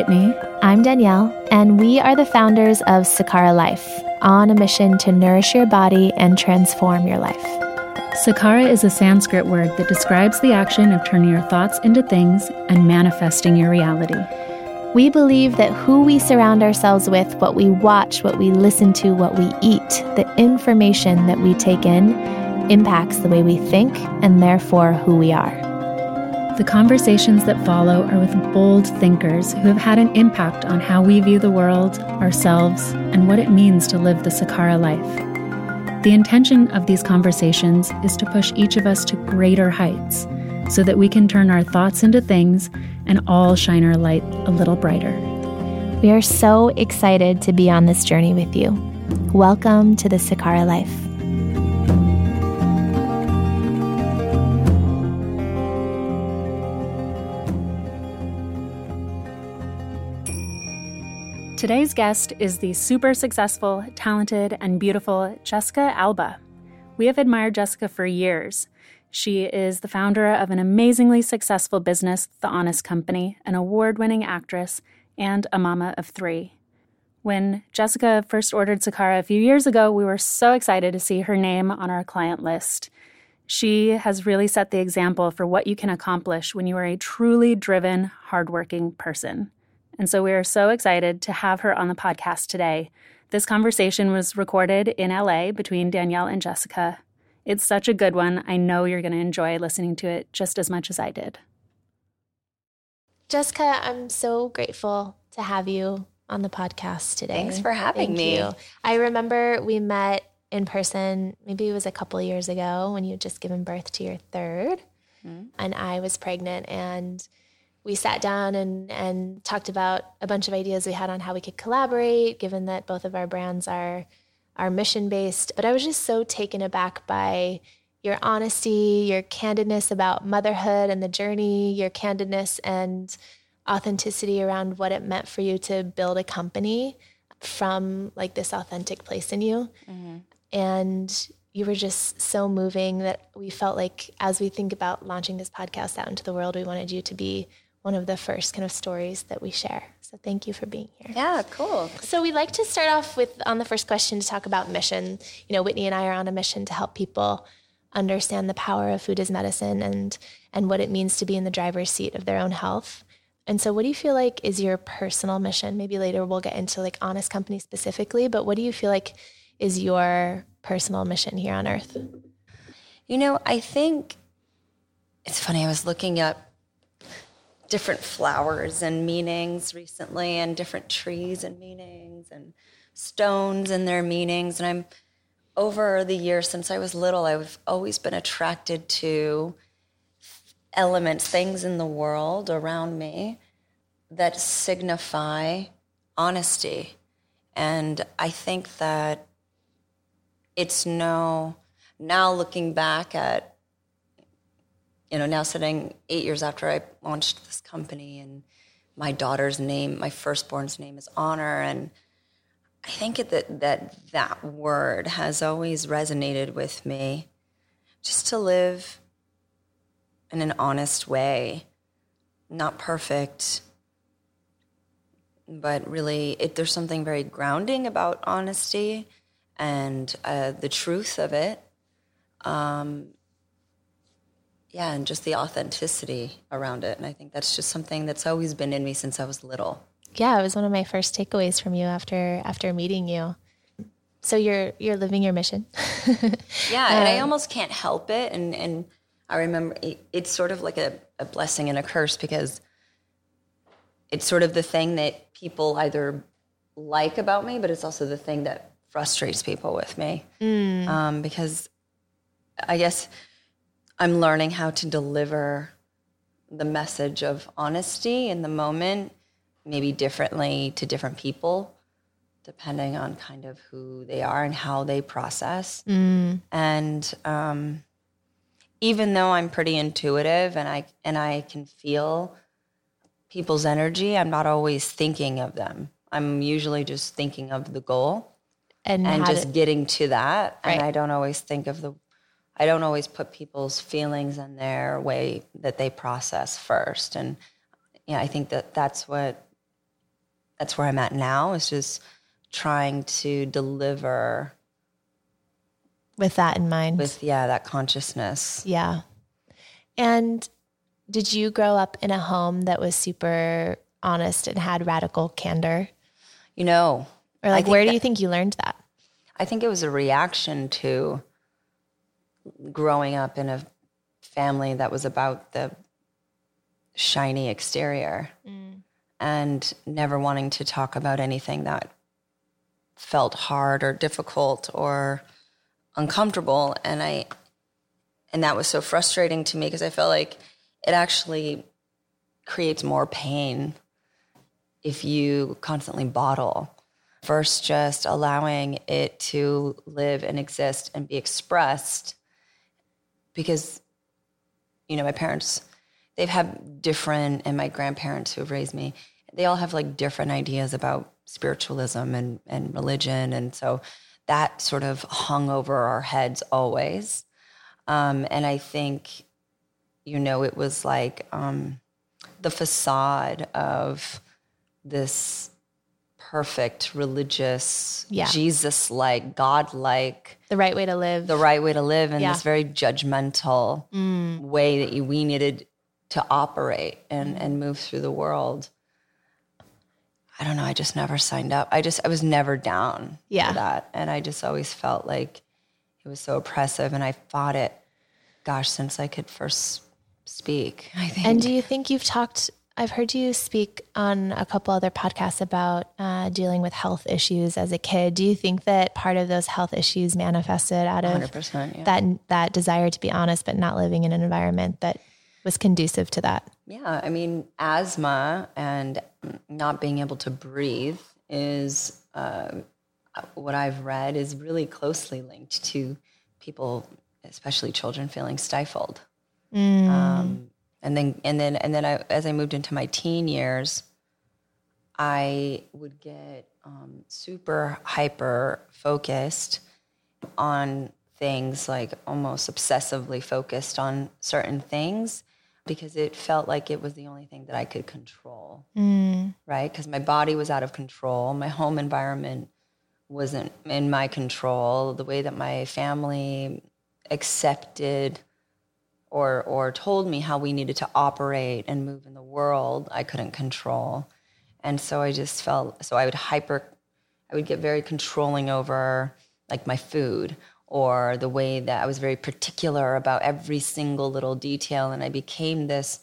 Whitney. I'm Danielle, and we are the founders of Sakara Life, on a mission to nourish your body and transform your life. Sakara is a Sanskrit word that describes the action of turning your thoughts into things and manifesting your reality. We believe that who we surround ourselves with, what we watch, what we listen to, what we eat, the information that we take in, impacts the way we think and therefore who we are. The conversations that follow are with bold thinkers who have had an impact on how we view the world, ourselves, and what it means to live the Sakara life. The intention of these conversations is to push each of us to greater heights so that we can turn our thoughts into things and all shine our light a little brighter. We are so excited to be on this journey with you. Welcome to the Sakara Life. Today's guest is the super successful, talented, and beautiful Jessica Alba. We have admired Jessica for years. She is the founder of an amazingly successful business, The Honest Company, an award winning actress, and a mama of three. When Jessica first ordered Sakara a few years ago, we were so excited to see her name on our client list. She has really set the example for what you can accomplish when you are a truly driven, hardworking person. And so we are so excited to have her on the podcast today. This conversation was recorded in LA between Danielle and Jessica. It's such a good one. I know you're going to enjoy listening to it just as much as I did. Jessica, I'm so grateful to have you on the podcast today. Thanks for having Thank me. You. I remember we met in person, maybe it was a couple years ago when you had just given birth to your 3rd mm-hmm. and I was pregnant and we sat down and, and talked about a bunch of ideas we had on how we could collaborate, given that both of our brands are are mission based. But I was just so taken aback by your honesty, your candidness about motherhood and the journey, your candidness and authenticity around what it meant for you to build a company from like this authentic place in you. Mm-hmm. And you were just so moving that we felt like as we think about launching this podcast out into the world, we wanted you to be one of the first kind of stories that we share. So thank you for being here. Yeah, cool. So we'd like to start off with on the first question to talk about mission. You know, Whitney and I are on a mission to help people understand the power of food as medicine and and what it means to be in the driver's seat of their own health. And so what do you feel like is your personal mission? Maybe later we'll get into like honest company specifically, but what do you feel like is your personal mission here on earth? You know, I think it's funny. I was looking up different flowers and meanings recently, and different trees and meanings, and stones and their meanings. And I'm over the years since I was little, I've always been attracted to elements, things in the world around me that signify honesty. And I think that it's no, now looking back at you know, now sitting eight years after I launched this company and my daughter's name, my firstborn's name is Honor. And I think that that, that word has always resonated with me just to live in an honest way, not perfect, but really, it, there's something very grounding about honesty and uh, the truth of it. Um, yeah, and just the authenticity around it. And I think that's just something that's always been in me since I was little. Yeah, it was one of my first takeaways from you after after meeting you. So you're you're living your mission. yeah, and I almost can't help it. And and I remember it, it's sort of like a, a blessing and a curse because it's sort of the thing that people either like about me, but it's also the thing that frustrates people with me. Mm. Um, because I guess I'm learning how to deliver the message of honesty in the moment, maybe differently to different people, depending on kind of who they are and how they process. Mm. And um, even though I'm pretty intuitive and I and I can feel people's energy, I'm not always thinking of them. I'm usually just thinking of the goal and, and just getting to that. Right. And I don't always think of the I don't always put people's feelings in their way that they process first. And yeah, I think that that's what that's where I'm at now is just trying to deliver with that in mind. with yeah that consciousness. yeah. And did you grow up in a home that was super honest and had radical candor? You know, Or like where do that- you think you learned that? I think it was a reaction to growing up in a family that was about the shiny exterior mm. and never wanting to talk about anything that felt hard or difficult or uncomfortable and I and that was so frustrating to me because I felt like it actually creates more pain if you constantly bottle First, just allowing it to live and exist and be expressed. Because, you know, my parents, they've had different, and my grandparents who have raised me, they all have like different ideas about spiritualism and, and religion. And so that sort of hung over our heads always. Um, and I think, you know, it was like um, the facade of this perfect, religious, Yeah. Jesus like, God like, The right way to live. the right way to live in Yeah. this very judgmental mm. way that we needed to operate and, and move through the world. I don't know. I just never signed up. I just, I was never down Yeah. for that. And I just always felt like it was so oppressive. And I fought it, gosh, since I could first speak, I think. And do you think you've talked? I've heard you speak on a couple other podcasts about uh, dealing with health issues as a kid. Do you think that part of those health issues manifested out of Yeah. that that desire to be honest, but not living in an environment that was conducive to that? Yeah, I mean, asthma and not being able to breathe is uh, what I've read is really closely linked to people, especially children, feeling stifled. Um, and then, and then, and then, I, as I moved into my teen years, I would get um, super hyper focused on things, like almost obsessively focused on certain things because it felt like it was the only thing that I could control, right? Because my body was out of control, my home environment wasn't in my control, the way that my family accepted or or told me how we needed to operate and move in the world, I couldn't control. And so I just felt so I would hyper I would get very controlling over like my food or the way that I was very particular about every single little detail. And I became this,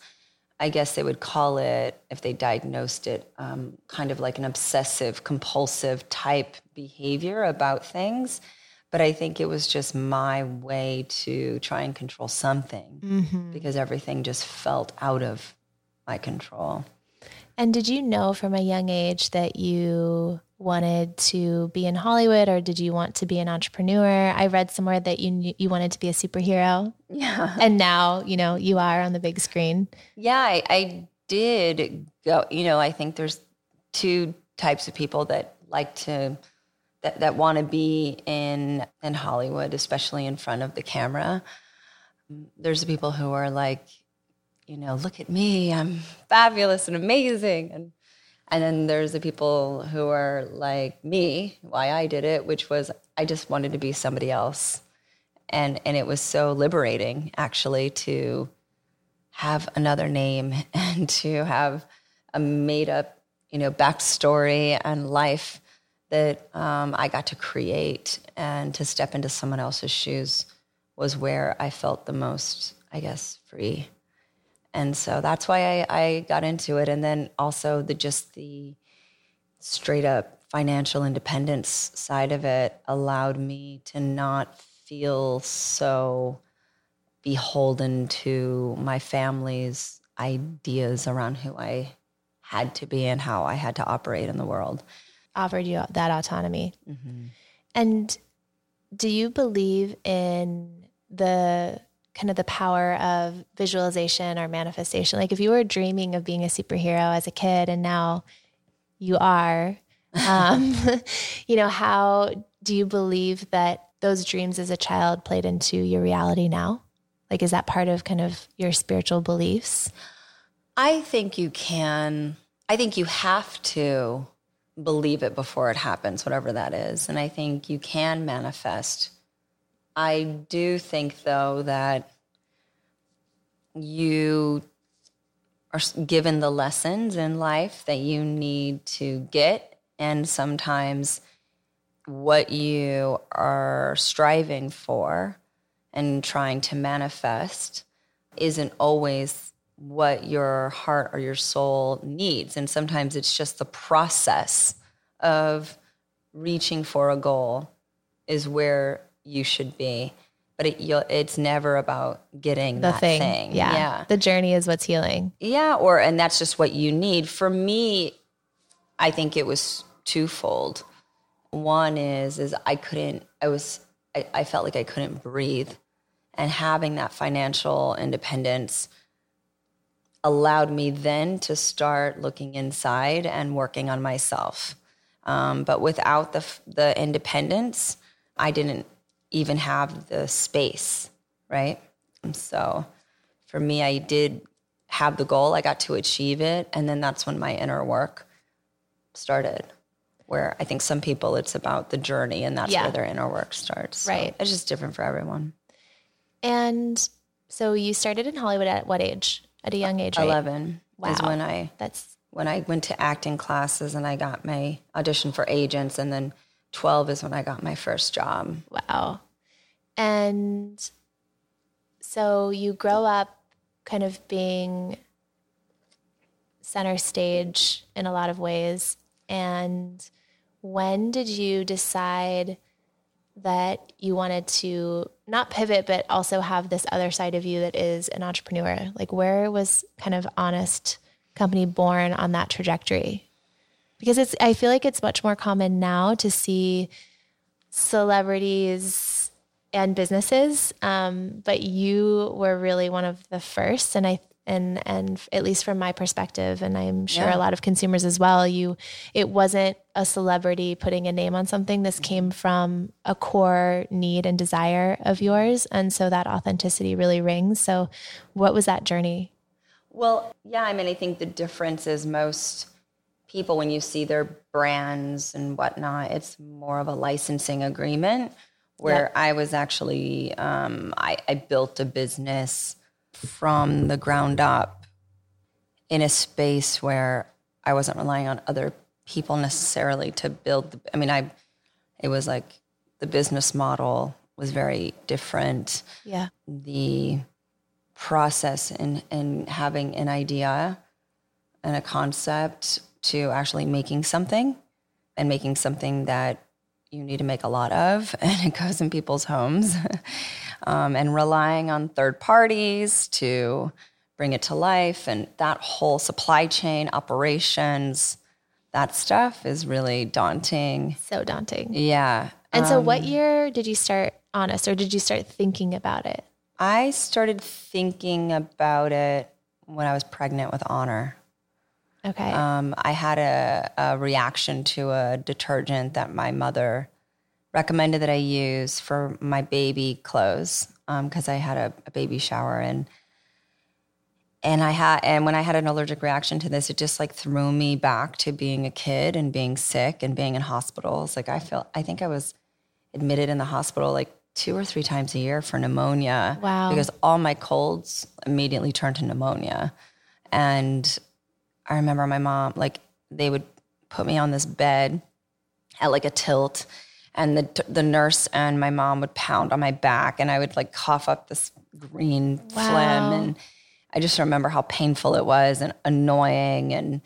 I guess they would call it, if they diagnosed it, um, kind of like an obsessive compulsive type behavior about things. But I think it was just my way to try and control something mm-hmm. because everything just felt out of my control. And did you know from a young age that you wanted to be in Hollywood, or did you want to be an entrepreneur? I read somewhere that you knew, you wanted to be a superhero, Yeah. and now you know you are on the big screen. Yeah, I, I did go. You know, I think there's two types of people that like to that, that want to be in in Hollywood, especially in front of the camera. There's the people who are like, you know, look at me, I'm fabulous and amazing, and and then there's the people who are like me, why I did it, which was I just wanted to be somebody else, and and it was so liberating actually to have another name and to have a made up, you know, backstory and life that um, I got to create and to step into someone else's shoes was where I felt the most, I guess, free. And so that's why I, I got into it. And then also the just the straight up financial independence side of it allowed me to not feel so beholden to my family's ideas around who I had to be and how I had to operate in the world. Offered you that autonomy. And do you believe in the kind of the power of visualization or manifestation? Like if you were dreaming of being a superhero as a kid and now you are, um, you know, how do you believe that those dreams as a child played into your reality now? Like, is that part of kind of your spiritual beliefs? I think you can, I think you have to believe it before it happens, whatever that is. And I think you can manifest. I do think, though, that you are given the lessons in life that you need to get. And sometimes what you are striving for and trying to manifest isn't always what your heart or your soul needs. And sometimes it's just the process of reaching for a goal is where you should be. But it, it's never about getting the that thing. thing. Yeah. yeah. The journey is what's healing. Yeah, or and that's just what you need. For me, I think it was twofold. One is is I couldn't I was I, I felt like I couldn't breathe. And having that financial independence allowed me then to start looking inside and working on myself. Um, but without the the independence, I didn't even have the space, right? And so for me, I did have the goal, I got to achieve it, and then that's when my inner work started. Where I think some people it's about the journey, and that's Yeah. where their inner work starts. So Right. It's just different for everyone. And so you started in Hollywood at what age? At a young age, right? Eleven is Wow. when I That's when I went to acting classes and I got my audition for agents, and then twelve is when I got my first job. wow. And so you grow up kind of being center stage in a lot of ways. And when did you decide that you wanted to not pivot, but also have this other side of you that is an entrepreneur? Like, where was kind of honest company born on that trajectory? Because it's, I feel like it's much more common now to see celebrities and businesses, um, but you were really one of the first, and I and and at least from my perspective, and I'm sure Yeah. a lot of consumers as well, you it wasn't a celebrity putting a name on something. This came from a core need and desire of yours, and so that authenticity really rings. So, what was that journey? Well, yeah, I mean, I think the difference is most people, when you see their brands and whatnot, it's more of a licensing agreement. Where I was actually, um, I, I built a business from the ground up in a space where I wasn't relying on other people necessarily to build. The, I mean, I, it was like the business model was very different Yeah, the process in, in having an idea and a concept to actually making something and making something that you need to make a lot of and it goes in people's homes um, and relying on third parties to bring it to life and that whole supply chain operations that stuff is really daunting so daunting. yeah And so, what year did you start Honest, or did you start thinking about it? I started thinking about it when I was pregnant with Honor. Okay. Um, I had a, a reaction to a detergent that my mother recommended that I use for my baby clothes um, because I had a, a baby shower and and I had and when I had an allergic reaction to this, it just like threw me back to being a kid and being sick and being in hospitals. Like I felt, I think I was admitted in the hospital like two or three times a year for pneumonia. Wow. Because all my colds immediately turned to pneumonia, and I remember my mom like they would put me on this bed at like a tilt and the the nurse and my mom would pound on my back and I would like cough up this green Wow. phlegm and I just remember how painful it was and annoying and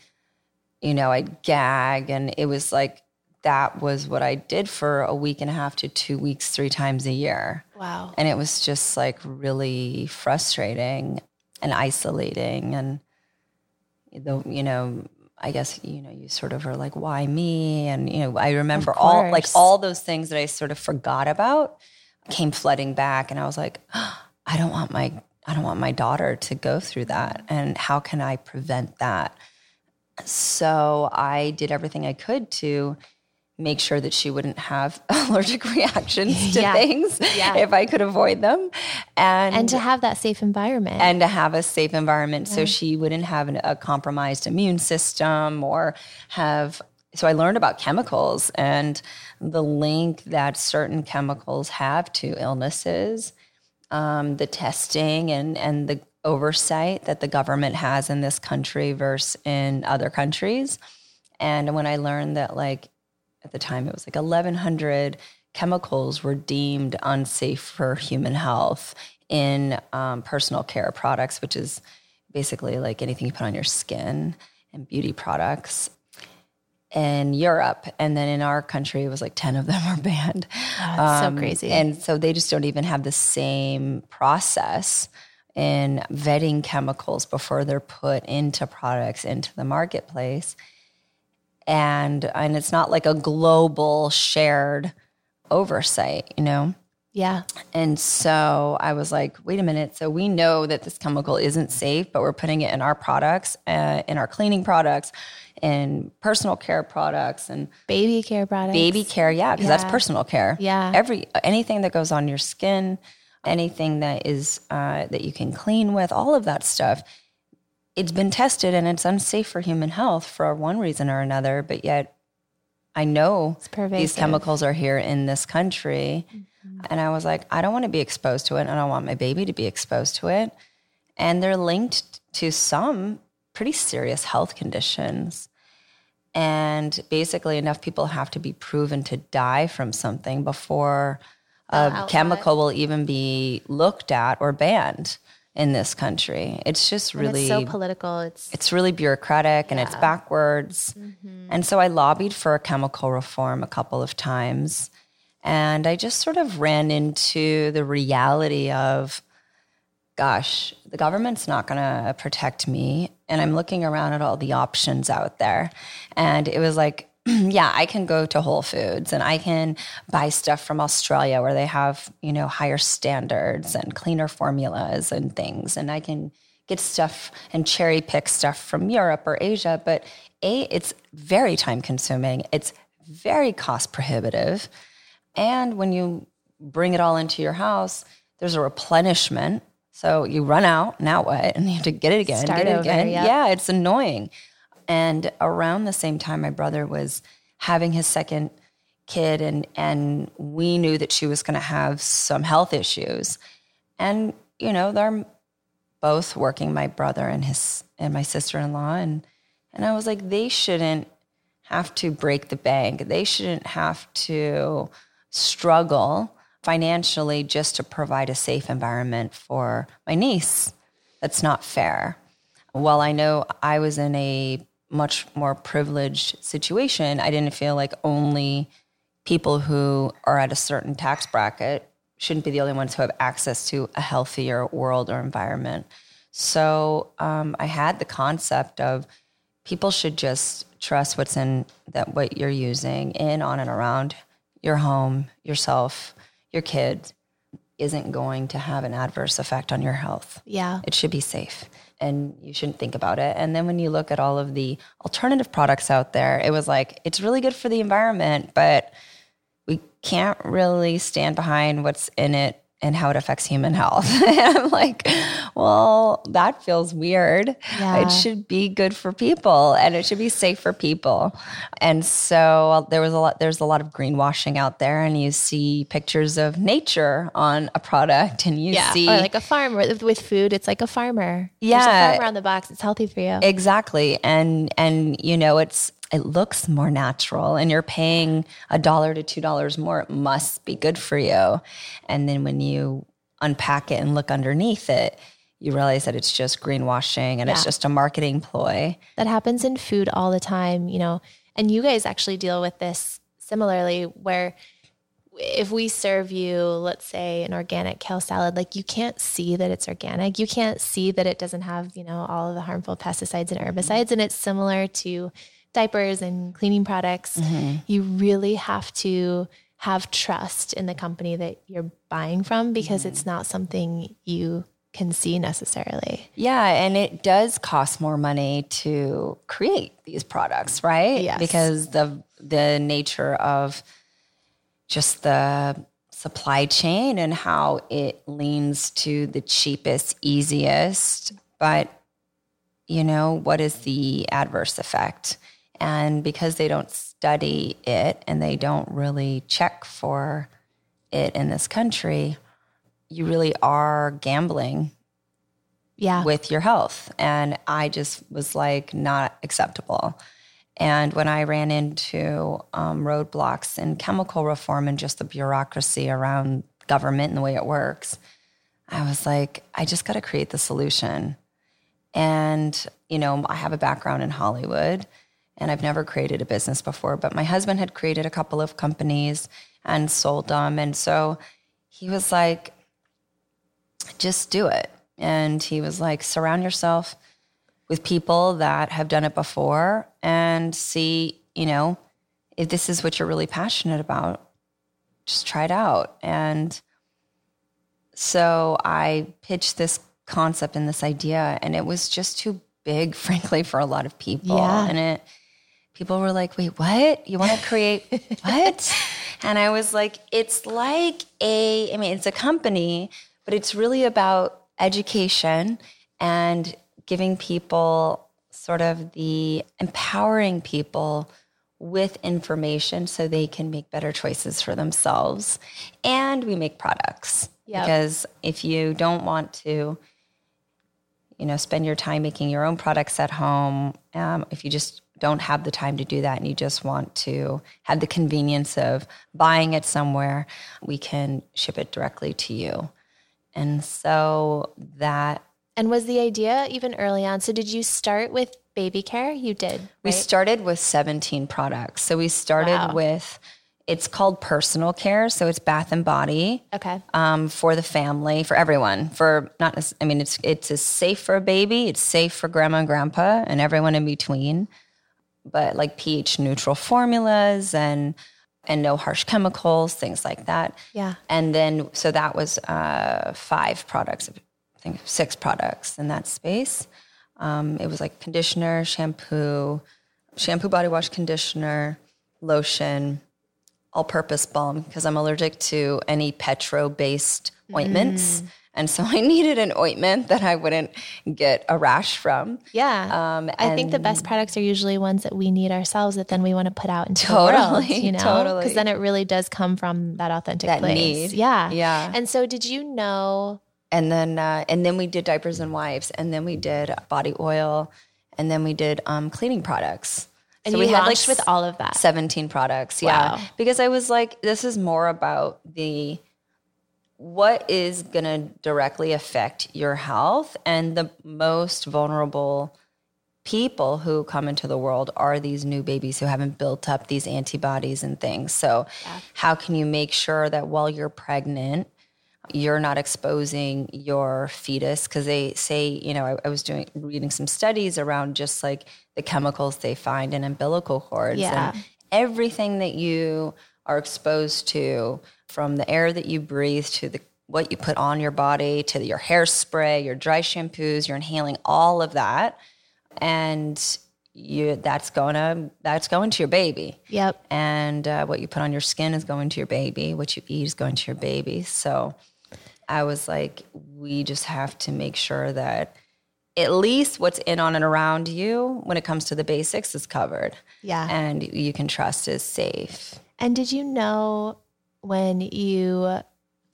you know I'd gag and it was like that was what I did for a week and a half to 2 weeks 3 times a year wow. and it was just like really frustrating and isolating and the you know i guess you know you sort of are like why me? And you know i remember all like all those things that i sort of forgot about came flooding back and i was like ah, i don't want my i don't want my daughter to go through that and how can i prevent that? So i did everything i could to make sure that she wouldn't have allergic reactions to Yeah. things Yeah. if I could avoid them, and And to have that safe environment. and to have a safe environment so she wouldn't have an, a compromised immune system or have so I learned about chemicals and the link that certain chemicals have to illnesses, um, the testing and and the oversight that the government has in this country versus in other countries. And when I learned that, like at the time, it was like 1,100 chemicals were deemed unsafe for human health in um, personal care products, which is basically like anything you put on your skin and beauty products in Europe. And then in our country, it was like 10 of them are banned. Oh, um, so crazy. And so they just don't even have the same process in vetting chemicals before they're put into products into the marketplace. And and it's not like a global shared oversight, you know? Yeah. And so I was like, wait a minute. So we know that this chemical isn't safe, but we're putting it in our products, uh, in our cleaning products, in personal care products, and baby care products. Baby care, yeah, because yeah. that's personal care. Yeah. Every anything that goes on your skin, anything that is uh, that you can clean with, all of that stuff. It's been tested and it's unsafe for human health for one reason or another, but yet I know these chemicals are here in this country. Mm-hmm. And I was like, I don't want to be exposed to it. And I don't want my baby to be exposed to it. And they're linked to some pretty serious health conditions. And basically, enough people have to be proven to die from something before a chemical will even be looked at or banned in this country. It's just really it's so political. It's it's really bureaucratic yeah. and it's backwards. Mm-hmm. And so I lobbied for a chemical reform a couple of times. And I just sort of ran into the reality of gosh, the government's not going to protect me and I'm looking around at all the options out there. And it was like yeah, I can go to Whole Foods and I can buy stuff from Australia where they have, you know, higher standards and cleaner formulas and things. And I can get stuff and cherry pick stuff from Europe or Asia. But A, it's very time consuming, it's very cost prohibitive. And when you bring it all into your house, there's a replenishment. So you run out, now what? And you have to get it again, Start get it over, again. Yeah. yeah, it's annoying. And around the same time, my brother was having his second kid, and and we knew that she was going to have some health issues. And you know, they're both working, my brother and his and my sister in law, and and I was like, they shouldn't have to break the bank. They shouldn't have to struggle financially just to provide a safe environment for my niece. That's not fair. While I know I was in a much more privileged situation, I didn't feel like only people who are at a certain tax bracket shouldn't be the only ones who have access to a healthier world or environment. So um, I had the concept of people should just trust what's in that what you're using in, on, and around your home, yourself, your kid isn't going to have an adverse effect on your health. Yeah. It should be safe and you shouldn't think about it. And then when you look at all of the alternative products out there, it was like, it's really good for the environment, but we can't really stand behind what's in it and how it affects human health. and I'm like, well, that feels weird. Yeah. It should be good for people and it should be safe for people. And so uh, there was a lot there's a lot of greenwashing out there and you see pictures of nature on a product and you yeah. see or like a farmer with food, it's like a farmer. Yeah. There's a farmer on the box. It's healthy for you. Exactly. And and you know, it's it looks more natural and you're paying a dollar to two dollars more, it must be good for you. And then when you unpack it and look underneath it, you realize that it's just greenwashing and yeah. it's just a marketing ploy. That happens in food all the time, you know. And you guys actually deal with this similarly where if we serve you, let's say, an organic kale salad, like you can't see that it's organic. You can't see that it doesn't have, you know, all of the harmful pesticides and herbicides. And it's similar to diapers and cleaning products, mm-hmm. you really have to have trust in the company that you're buying from because mm-hmm. it's not something you can see necessarily. Yeah, and it does cost more money to create these products, right? Yes. Because the the nature of just the supply chain and how it leans to the cheapest, easiest, but you know, what is the adverse effect? And because they don't study it and they don't really check for it in this country, you really are gambling Yeah. with your health. And I just was like, not acceptable. And when I ran into um, roadblocks in chemical reform and just the bureaucracy around government and the way it works, I was like, I just got to create the solution. And, you know, I have a background in Hollywood and I've never created a business before, but my husband had created a couple of companies and sold them. And so he was like, just do it. And he was like, surround yourself with people that have done it before and see, you know, if this is what you're really passionate about, just try it out. And so I pitched this concept and this idea, and it was just too big, frankly, for a lot of people. Yeah. And it, people were like, wait, what? You want to create what? and I was like, it's like a, I mean, it's a company, but it's really about education and giving people sort of the empowering people with information so they can make better choices for themselves. And we make products. Yep. Because if you don't want to, you know, spend your time making your own products at home, um, if you just don't have the time to do that and you just want to have the convenience of buying it somewhere, we can ship it directly to you. And so that and was the idea even early on? So did you start with baby care? You did. We started with 17 products. So we started Wow. with, it's called personal care. So it's bath and body Okay. um, for the family, for everyone. For not, I mean, it's it's safe for a baby, it's safe for grandma and grandpa, and everyone in between. But like pH neutral formulas and and no harsh chemicals, things like that. Yeah. And then, so that was uh, five products, I think six products in that space. Um, it was like conditioner, shampoo, shampoo, body wash, conditioner, lotion, all purpose balm, because I'm allergic to any petro based ointments. And so I needed an ointment that I wouldn't get a rash from. Yeah. Um, I think the best products are usually ones that we need ourselves that then we want to put out into the world, Totally, you know? totally. Because then it really does come from that authentic That place. need. Yeah. Yeah. And so did you know and then uh, and then we did diapers and wipes, and then we did body oil, and then we did um, cleaning products. and So you we had, launched like, with all of that? 17 products yeah Wow. because i was like this is more about the what is going to directly affect your health? And the most vulnerable people who come into the world are these new babies who haven't built up these antibodies and things. So how can you make sure that while you're pregnant you're not exposing your fetus? Because they say you know I, I was doing reading some studies around just like the chemicals they find in umbilical cords. Yeah. and everything that you are exposed to from the air that you breathe to the what you put on your body to your hairspray your dry shampoos you're inhaling all of that. And you that's going to that's going to your baby. Yep. and uh, what you put on your skin is going to your baby. What you eat is going to your baby. So i was like we just have to make sure that at least what's in on and around you when it comes to the basics is covered. Yeah. and you can trust is safe And did you know when you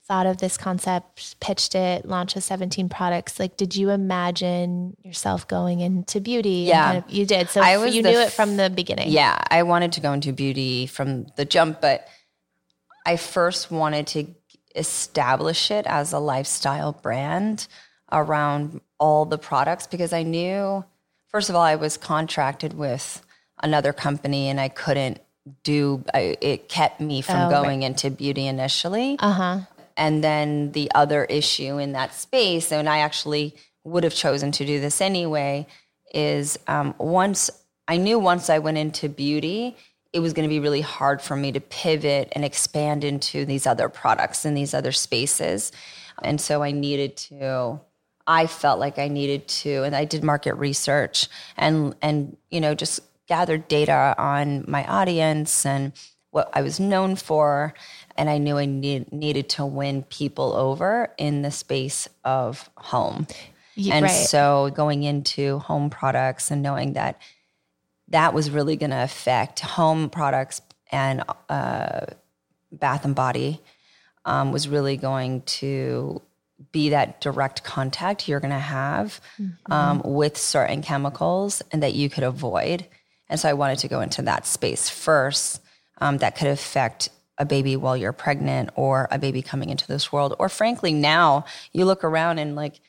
thought of this concept, pitched it, launched the 17 products, like did you imagine yourself going into beauty? Yeah. kind of- you did. So I was you knew it from the beginning. Yeah, I wanted to go into beauty from the jump, but I first wanted to establish it as a lifestyle brand around all the products because I knew, first of all, I was contracted with another company and I couldn't do I, it kept me from Oh, right. going into beauty initially Uh huh. and then the other issue in that space, and I actually would have chosen to do this anyway, is um, once I knew once I went into beauty, it was going to be really hard for me to pivot and expand into these other products and these other spaces. And so I needed to, I felt like I needed to, and I did market research and, and, you know, just gathered data on my audience and what I was known for. And I knew I need, needed to win people over in the space of home. Y- And right. so going into home products and knowing that that was really going to affect home products and uh, bath and body um, was really going to be that direct contact you're going to have mm-hmm. um, with certain chemicals and that you could avoid. And so I wanted to go into that space first um, that could affect a baby while you're pregnant or a baby coming into this world. Or frankly, now you look around and like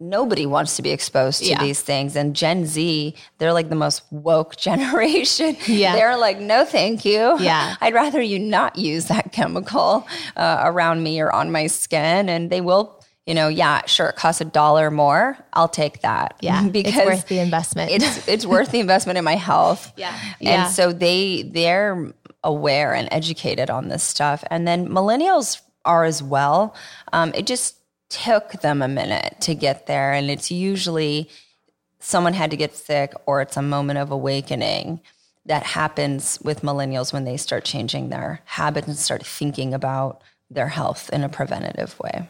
nobody wants to be exposed to yeah. these things. And Gen Z, they're like the most woke generation. Yeah. They're like, no, thank you. Yeah. I'd rather you not use that chemical uh, around me or on my skin. And they will you know, yeah, sure, it costs a dollar more. I'll take that. Yeah, because it's worth the investment. it's it's worth the investment in my health. Yeah, and yeah. so they they're aware and educated on this stuff, and then millennials are as well. Um, it just took them a minute to get there, and it's usually someone had to get sick or it's a moment of awakening that happens with millennials when they start changing their habits and start thinking about their health in a preventative way.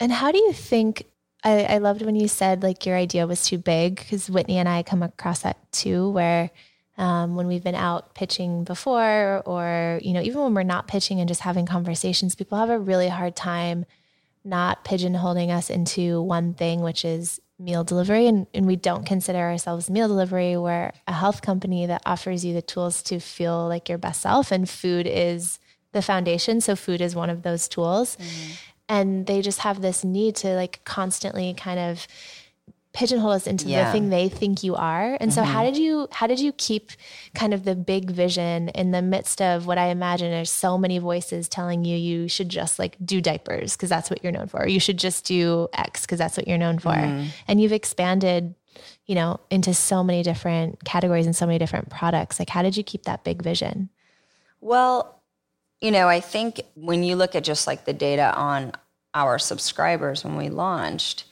And how do you think? I, I loved when you said like your idea was too big because Whitney and I come across that too, where um, when we've been out pitching before, or you know, even when we're not pitching and just having conversations, people have a really hard time not pigeonholing us into one thing, which is meal delivery. And, and we don't consider ourselves meal delivery. We're a health company that offers you the tools to feel like your best self, and food is the foundation. So, food is one of those tools. Mm-hmm and they just have this need to like constantly kind of pigeonhole us into yeah. the thing they think you are. And mm-hmm. so how mm-hmm. did you how did you keep kind of the big vision in the midst of what I imagine are so many voices telling you you should just like do diapers because that's what you're known for. Or you should just do X because that's what you're known for. Mm-hmm. And you've expanded, you know, into so many different categories and so many different products. Like how did you keep that big vision? Well, you know, I think when you look at just like the data on our subscribers when we launched,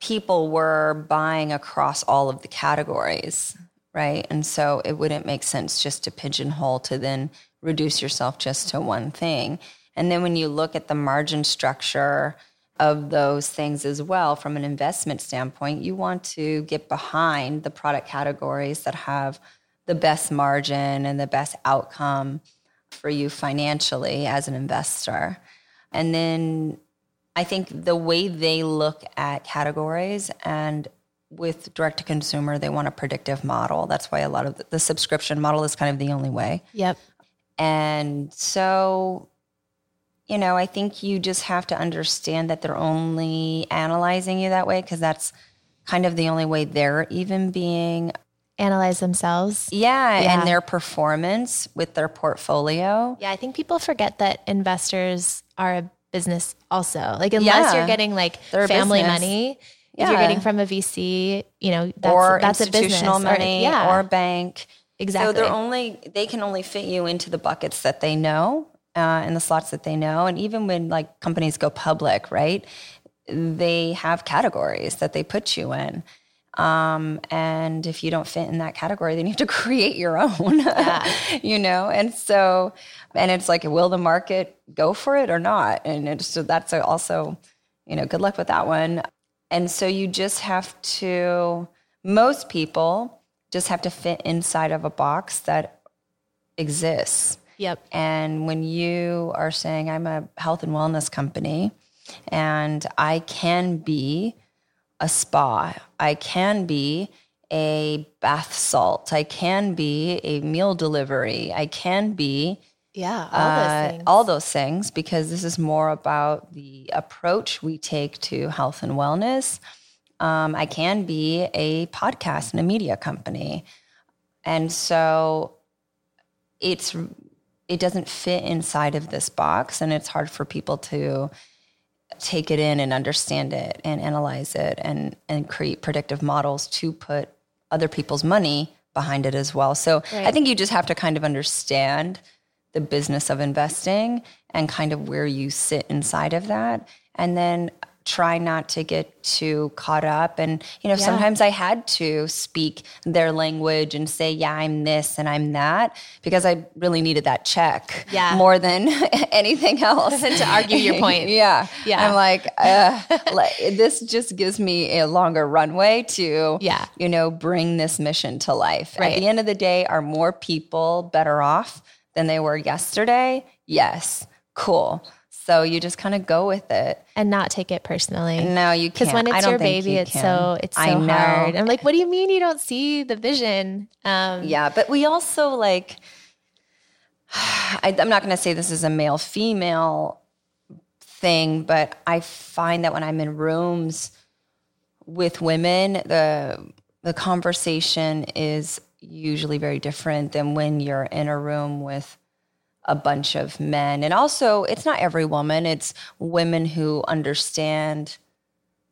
people were buying across all of the categories, right? And so it wouldn't make sense just to pigeonhole to then reduce yourself just to one thing. And then when you look at the margin structure of those things as well from an investment standpoint, you want to get behind the product categories that have the best margin and the best outcome for you financially as an investor. And then I think the way they look at categories and with direct to consumer, they want a predictive model. That's why a lot of the, the subscription model is kind of the only way. Yep. And so, you know, I think you just have to understand that they're only analyzing you that way because that's kind of the only way they're even being analyze themselves. Yeah, yeah, and their performance with their portfolio. Yeah, I think people forget that investors are a business also. Like unless yeah. you're getting like family money, yeah. if you're getting from a VC, you know, that's, or that's institutional a business money or, yeah. or bank. Exactly. So they're only they can only fit you into the buckets that they know uh, and the slots that they know. And even when like companies go public, right? They have categories that they put you in. Um, and if you don't fit in that category, then you have to create your own, yeah. you know? And so, and it's like, will the market go for it or not? And it's, so that's also, you know, good luck with that one. And so you just have to, most people just have to fit inside of a box that exists. Yep. And when you are saying, I'm a health and wellness company and I can be a spa. I can be a bath salt. I can be a meal delivery. I can be yeah, all those uh, things. All those things because this is more about the approach we take to health and wellness. Um, I can be a podcast and a media company, and so it's it doesn't fit inside of this box, and it's hard for people to take it in and understand it and analyze it and and create predictive models to put other people's money behind it as well. So right. I think you just have to kind of understand the business of investing and kind of where you sit inside of that and then try not to get too caught up. And, you know, Yeah. sometimes I had to speak their language and say, yeah, I'm this and I'm that because I really needed that check Yeah. more than anything else. To argue your point. yeah. Yeah. I'm like, uh, this just gives me a longer runway to, Yeah. you know, bring this mission to life. At the end of the day, are more people better off than they were yesterday? Yes. Cool. So you just kind of go with it. and not take it personally. No, you can't. Because when it's your baby, you it's can. so it's so I know. hard. I'm like, what do you mean you don't see the vision? Um, Yeah, but we also like. I, I'm not going to say this is a male female thing, but I find that when I'm in rooms with women, the the conversation is usually very different than when you're in a room with a bunch of men. And also, it's not every woman; it's women who understand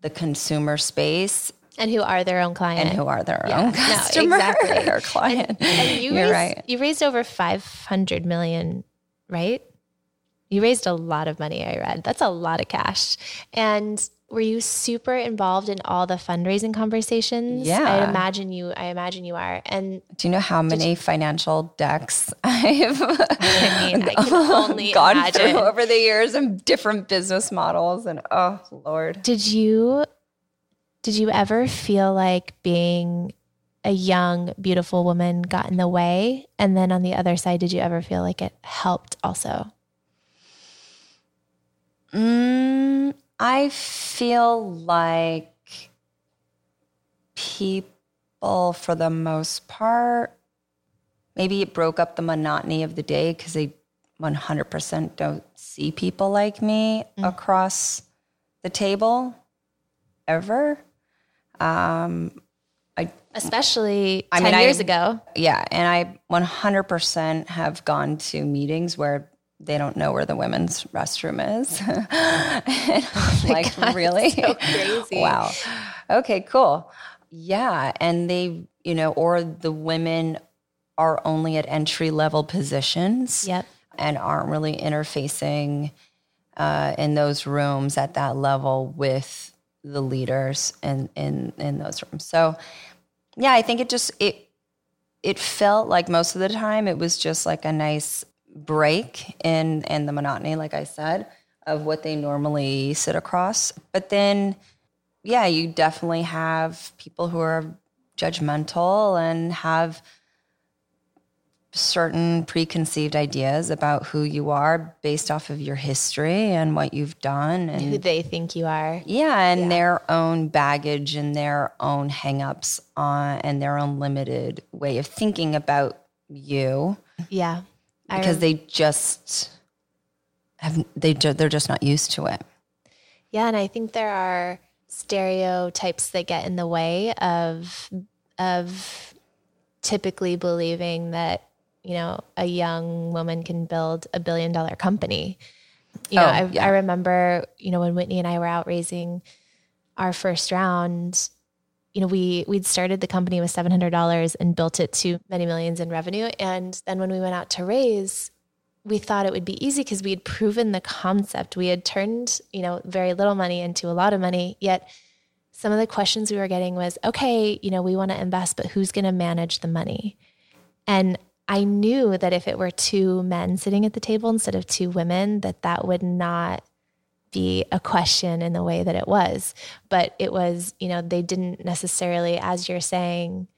the consumer space and who are their own client and who are their Yeah, own no, customer exactly. or client. And you You're raised, right. You raised over 500 million, right? You raised a lot of money, I read. That's a lot of cash. And were you super involved in all the fundraising conversations? Yeah. I imagine you I imagine you are. And Do you know how many financial decks I've I mean, I can only gone imagine. through over the years and different business models? And oh Lord, Did you did you ever feel like being a young, beautiful woman got in the way? And then on the other side, did you ever feel like it helped also? mm, I feel like people, for the most part, maybe it broke up the monotony of the day because they 100% don't see people like me across the table ever. Um, I, Especially I 10 mean, I- years ago. Yeah, and I 100% have gone to meetings where they don't know where the women's restroom is. I'm like, really? so crazy. Wow. Okay, cool. Yeah, and they, you know, or the women are only at entry level positions Yep. and aren't really interfacing uh, in those rooms at that level with the leaders in in in those rooms. So, yeah, I think it just it it felt like most of the time it was just like a nice break in in the monotony, like I said, of what they normally sit across. But then, yeah, you definitely have people who are judgmental and have certain preconceived ideas about who you are based off of your history and what you've done and Who they think you are. yeah, and their own baggage and their own hangups on and their own limited way of thinking about you Yeah. Because they just have they they're just not used to it. Yeah, and I think there are stereotypes that get in the way of of typically believing that you know a young woman can build a billion dollar company. You know, Oh, I, yeah. I remember you know when Whitney and I were out raising our first round. You know, we we'd started the company with seven hundred dollars and built it to many millions in revenue. And then when we went out to raise, we thought it would be easy because we had proven the concept. We had turned, you know, very little money into a lot of money. Yet some of the questions we were getting was, okay, you know, we want to invest, but who's going to manage the money? And I knew that if it were two men sitting at the table instead of two women, that that would not be a question in the way that it was. But it was, you know, they didn't necessarily, as you're saying,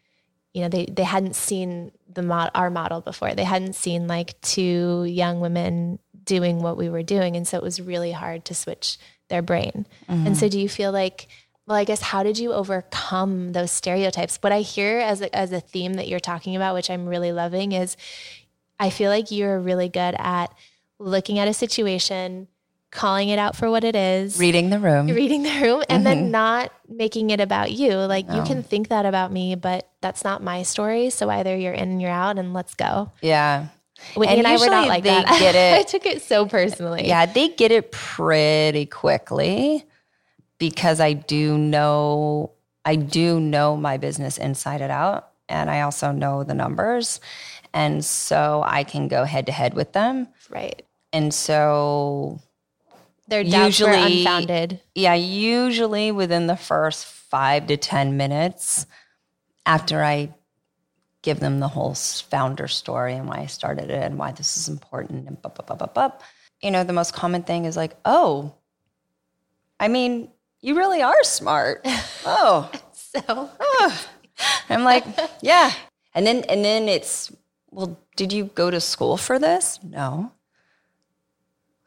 you know, they they hadn't seen the mod, our model before. They hadn't seen like two young women doing what we were doing, and so it was really hard to switch their brain. And mm-hmm. so, do you feel like? Well, I guess how did you overcome those stereotypes? What I hear as a, as a theme that you're talking about, which I'm really loving, is I feel like you're really good at looking at a situation, calling it out for what it is, Reading the room. reading the room and then mm-hmm. not making it about you. Like you can think that about me, but that's not my story. So either you're in you're out and let's go. yeah. Whitney and, And I were not like they that. get it- I took it so personally. Yeah, they get it pretty quickly because I do know I do know my business inside and out and I also know the numbers and so I can go head to head with them. Right. And so Their doubts were Usually- unfounded. Yeah, usually within the first five to 10 minutes after I give them the whole founder story and why I started it and why this is important and blah, blah, blah, blah, blah. You know, the most common thing is like, oh, I mean, you really are smart. Oh, So oh. I'm like, yeah. And then, and then it's, well, did you go to school for this? No.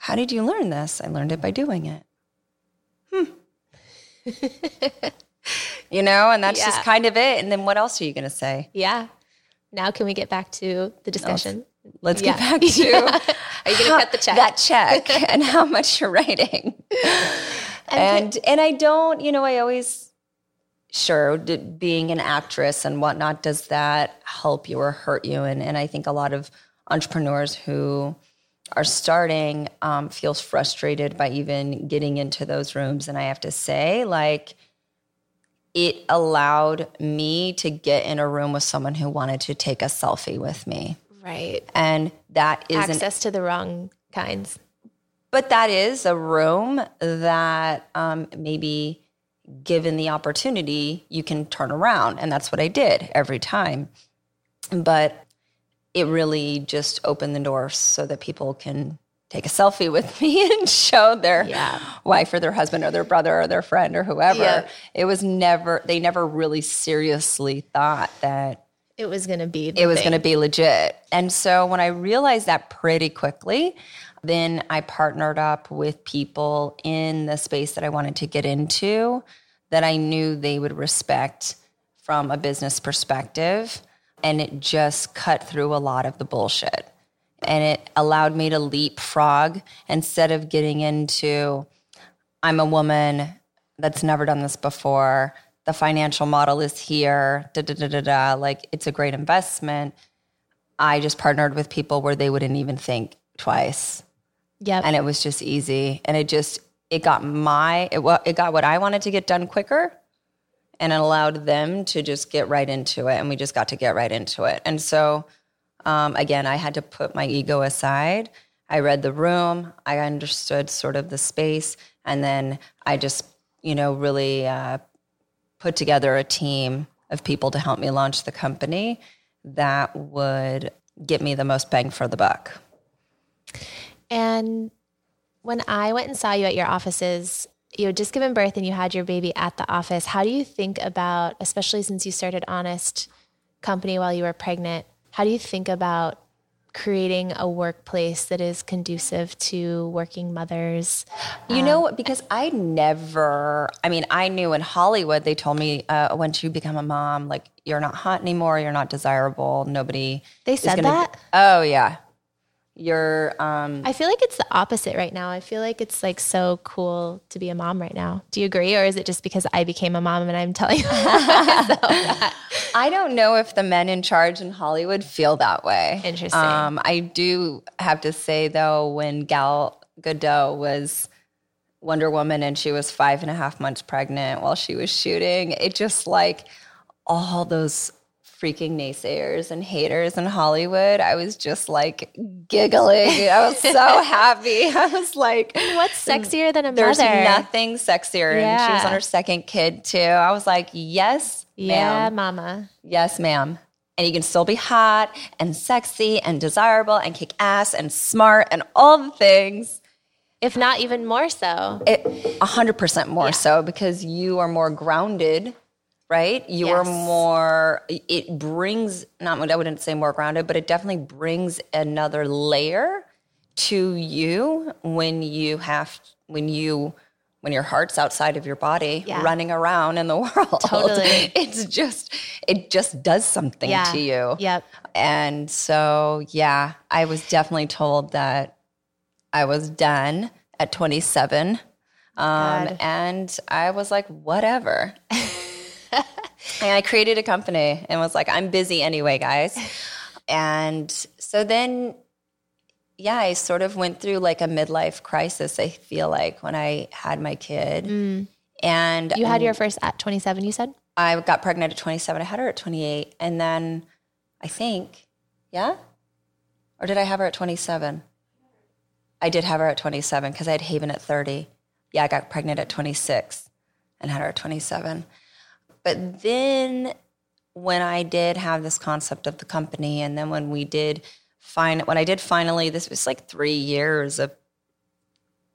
How did you learn this? I learned it by doing it. Hmm. you know, and that's just kind of it. And then what else are you going to say? yeah. Now can we get back to the discussion? Let's Yeah. get back to Are you going to cut the check? that check and how much you're writing. and and I don't, you know, I always sure d- being an actress and whatnot does that help you or hurt you? And and I think a lot of entrepreneurs who are starting um, feels frustrated by even getting into those rooms. And I have to say, like, it allowed me to get in a room with someone who wanted to take a selfie with me. right. And that is an Access to the wrong kinds. but that is a room that um, maybe given the opportunity you can turn around and that's what i did every time but it really just opened the door so that people can take a selfie with me and show their Yeah. wife or their husband or their brother or their friend or whoever Yeah. it was never they never really seriously thought that It was going to be. It was going to be legit. And so when I realized that pretty quickly, then I partnered up with people in the space that I wanted to get into that I knew they would respect from a business perspective. And it just cut through a lot of the bullshit. And it allowed me to leapfrog instead of getting into, I'm a woman that's never done this before. The financial model is here. Da da da da da. Like it's a great investment. I just partnered with people where they wouldn't even think twice, Yep. and it was just easy. And it just it got my it it got what I wanted to get done quicker, and it allowed them to just get right into it. And we just got to get right into it. And so um, again, I had to put my ego aside. I read the room, I understood sort of the space, and then I just, you know, really uh, put together a team of people to help me launch the company that would get me the most bang for the buck. And when I went and saw you at your offices, you had just given birth and you had your baby at the office. How do you think about, especially since you started Honest Company while you were pregnant, how do you think about creating a workplace that is conducive to working mothers? You know, because I never, I mean, I knew in Hollywood, they told me uh, once you become a mom, like, you're not hot anymore, you're not desirable, nobody. They said gonna- that? Oh, yeah. You're, um, I feel like it's the opposite right now. I feel like it's like so cool to be a mom right now. Do you agree? Or is it just because I became a mom and I'm telling you? I don't know if the men in charge in Hollywood feel that way. Interesting. Um, I do have to say though, when Gal Gadot was Wonder Woman and she was five and a half months pregnant while she was shooting, it just like all those freaking naysayers and haters in Hollywood, I was just like giggling. I was so happy. I was like, What's mm, sexier than a there's mother? nothing sexier. And she was Yeah. on her second kid too. I was like, yes, Yeah, ma'am. mama. Yes, ma'am. And you can still be hot and sexy and desirable and kick ass and smart and all the things. If not even more so. It, 100% more so because you are more grounded, right? You are Yes. more, it brings, not, I wouldn't say more grounded, but it definitely brings another layer to you when you have, when you, when your heart's outside of your body Yeah. running around in the world. Totally. It's just, it just does something Yeah. to you. Yep. And so, yeah, I was definitely told that I was done at 27. Um, and I was like, whatever. and I created a company and was like, I'm busy anyway, guys. And so then, yeah, I sort of went through like a midlife crisis, I feel like, when I had my kid. And Mm. You had your first at 27, you said? I got pregnant at 27. I had her at 28. And then I think, yeah? Or did I have her at 27? I did have her at 27 because I had Haven at 30. Yeah, I got pregnant at 26 and had her at 27. But then when I did have this concept of the company, and then when we did find when I did finally, this was like three years of,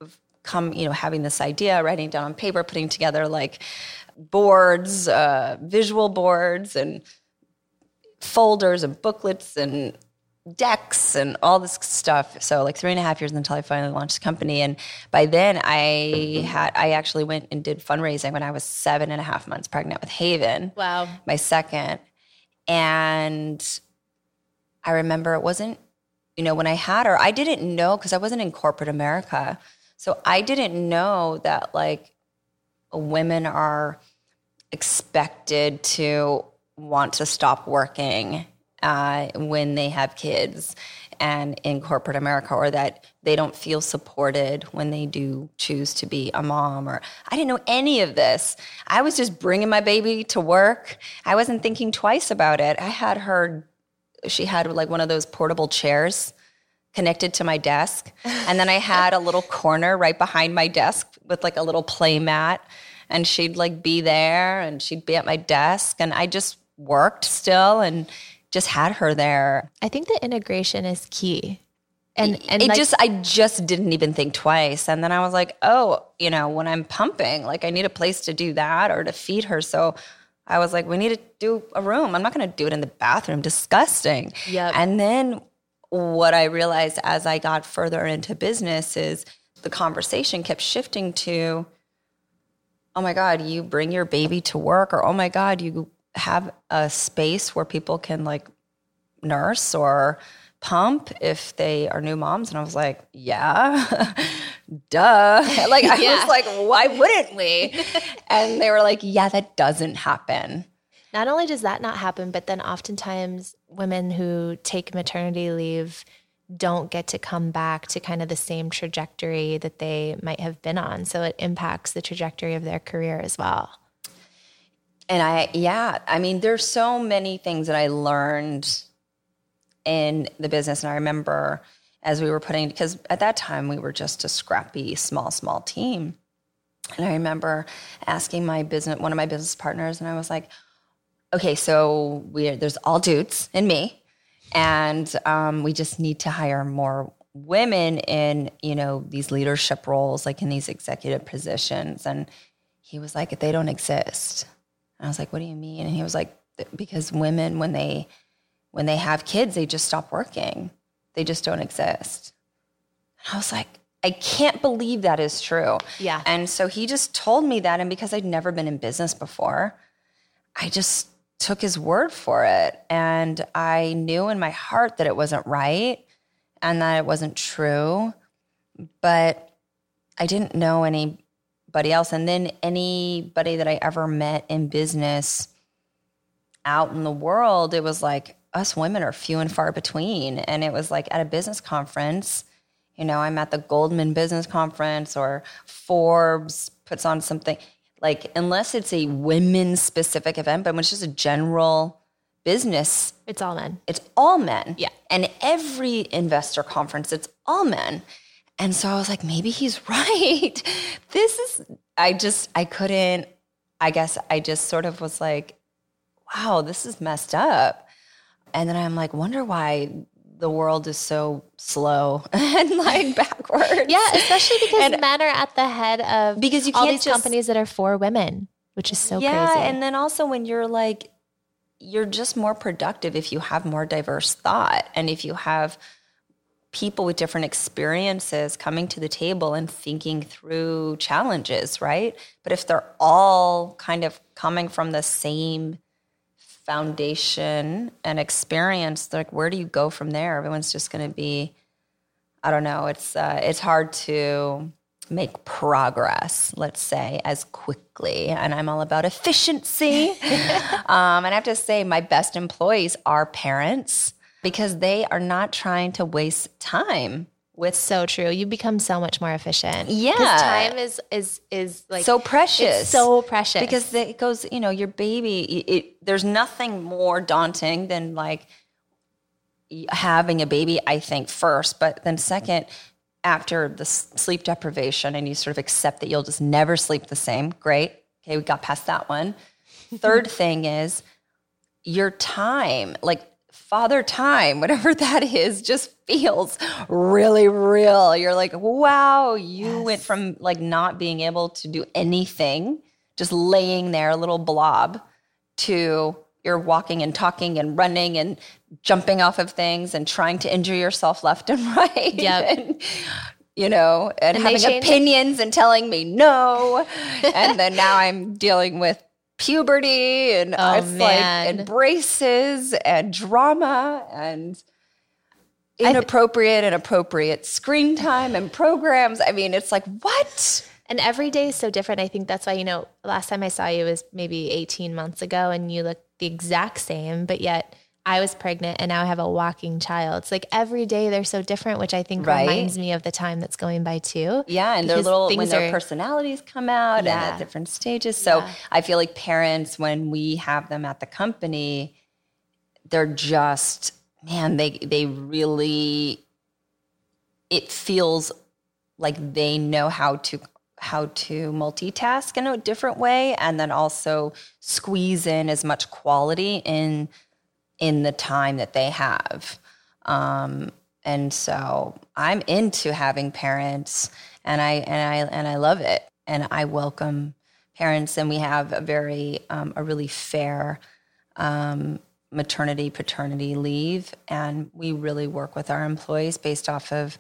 of come, you know, having this idea, writing down on paper, putting together like boards, uh, visual boards, and folders and booklets and decks and all this stuff. So like three and a half years until I finally launched the company. And by then I had I actually went and did fundraising when I was seven and a half months pregnant with Haven. Wow. My second. And I remember it wasn't, you know, when I had her, I didn't know because I wasn't in corporate America. So I didn't know that like women are expected to want to stop working uh, when they have kids and in corporate America, or that they don't feel supported when they do choose to be a mom. Or I didn't know any of this. I was just bringing my baby to work. I wasn't thinking twice about it. I had her, she had like one of those portable chairs connected to my desk. And then I had a little corner right behind my desk with like a little play mat. And she'd like be there and she'd be at my desk. And I just worked still and just had her there. I think the integration is key. And and it like, just I just didn't even think twice. And then I was like, oh, you know, when I'm pumping, like I need a place to do that or to feed her. So I was like, we need to do a room. I'm not gonna do it in the bathroom. Disgusting. Yep. And then what I realized as I got further into business is the conversation kept shifting to, oh my God, you bring your baby to work, or oh my God, you have a space where people can like nurse or pump if they are new moms and i was like yeah duh like i Yeah. was like why wouldn't we and they were like yeah that doesn't happen not only does that not happen, but then oftentimes women who take maternity leave don't get to come back to kind of the same trajectory that they might have been on. So it impacts the trajectory of their career as well. And I, yeah, I mean, there's so many things that I learned in the business. And I remember as we were putting, because at that time we were just a scrappy, small, small team. And I remember asking my business, one of my business partners, and I was like, okay, so we're there's all dudes and me, and um, we just need to hire more women in you know these leadership roles, like in these executive positions. And he was like, they don't exist. And I was like, what do you mean? And he was like, because women when they when they have kids, they just stop working. They just don't exist. And I was like, I can't believe that is true. Yeah. And so he just told me that. And because I'd never been in business before, I just took his word for it. And I knew in my heart that it wasn't right and that it wasn't true. But I didn't know anybody else. And then anybody that I ever met in business out in the world, it was like us women are few and far between. And it was like at a business conference, you know, I'm at the Goldman Business Conference or Forbes puts on something like, unless it's a women specific event, but when it's just a general business, It's all men. it's all men. Yeah. And every investor conference, it's all men. And so I was like, maybe he's right. this is, I just, I couldn't, I guess I just sort of was like, wow, this is messed up. And then I'm like, wonder why the world is so slow and like backwards. Yeah, especially because And- men are at the head of Because you all these just- companies that are for women, which is so yeah, crazy. and then also when you're like, you're just more productive if you have more diverse thought and if you have people with different experiences coming to the table and thinking through challenges, right? But if they're all kind of coming from the same foundation and experience, like where do you go from there? Everyone's just going to be, I don't know. It's uh, it's hard to make progress, let's say, as quickly. And I'm all about efficiency. um, and I have to say, my best employees are parents because they are not trying to waste time with so true. You become so much more efficient. Yeah. Time is is is like so precious. It's so precious. because it goes, you know, your baby. It, it- there's nothing more daunting than like having a baby. I think first, but then second, after the sleep deprivation and you sort of accept that you'll just never sleep the same, great. Okay, we got past that one. Third thing is your time, like father time, whatever that is, just feels really real. You're like, wow, you yes. went from like not being able to do anything, just laying there, a little blob, to you're walking and talking and running and jumping off of things and trying to injure yourself left and right. Yep. you know, and, and having opinions it. and telling me no. and then now I'm dealing with puberty and oh, it's man. like and braces and drama and inappropriate and appropriate screen time and programs. I mean, it's like, what? And every day is so different. I think that's why, you know, last time I saw you was maybe 18 months ago and you look the exact same, but yet I was pregnant and now I have a walking child. It's like every day they're so different, which I think right. reminds me of the time that's going by too. Yeah, and their little when their are, personalities come out yeah. and at different stages. So yeah. I feel like parents, when we have them at the company, they're just man, they they really it feels like they know how to how to multitask in a different way and then also squeeze in as much quality in in the time that they have. Um, and so I'm into having parents and I and I and I love it. And I welcome parents and we have a very um, a really fair um, maternity paternity leave and we really work with our employees based off of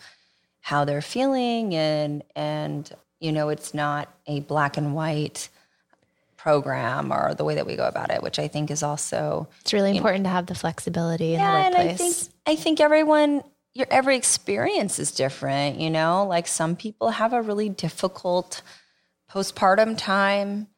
how they're feeling and and you know it's not a black and white program or the way that we go about it, which I think is also it's really important know, to have the flexibility in yeah, the workplace. And I think I think everyone your every experience is different, you know? Like some people have a really difficult postpartum time.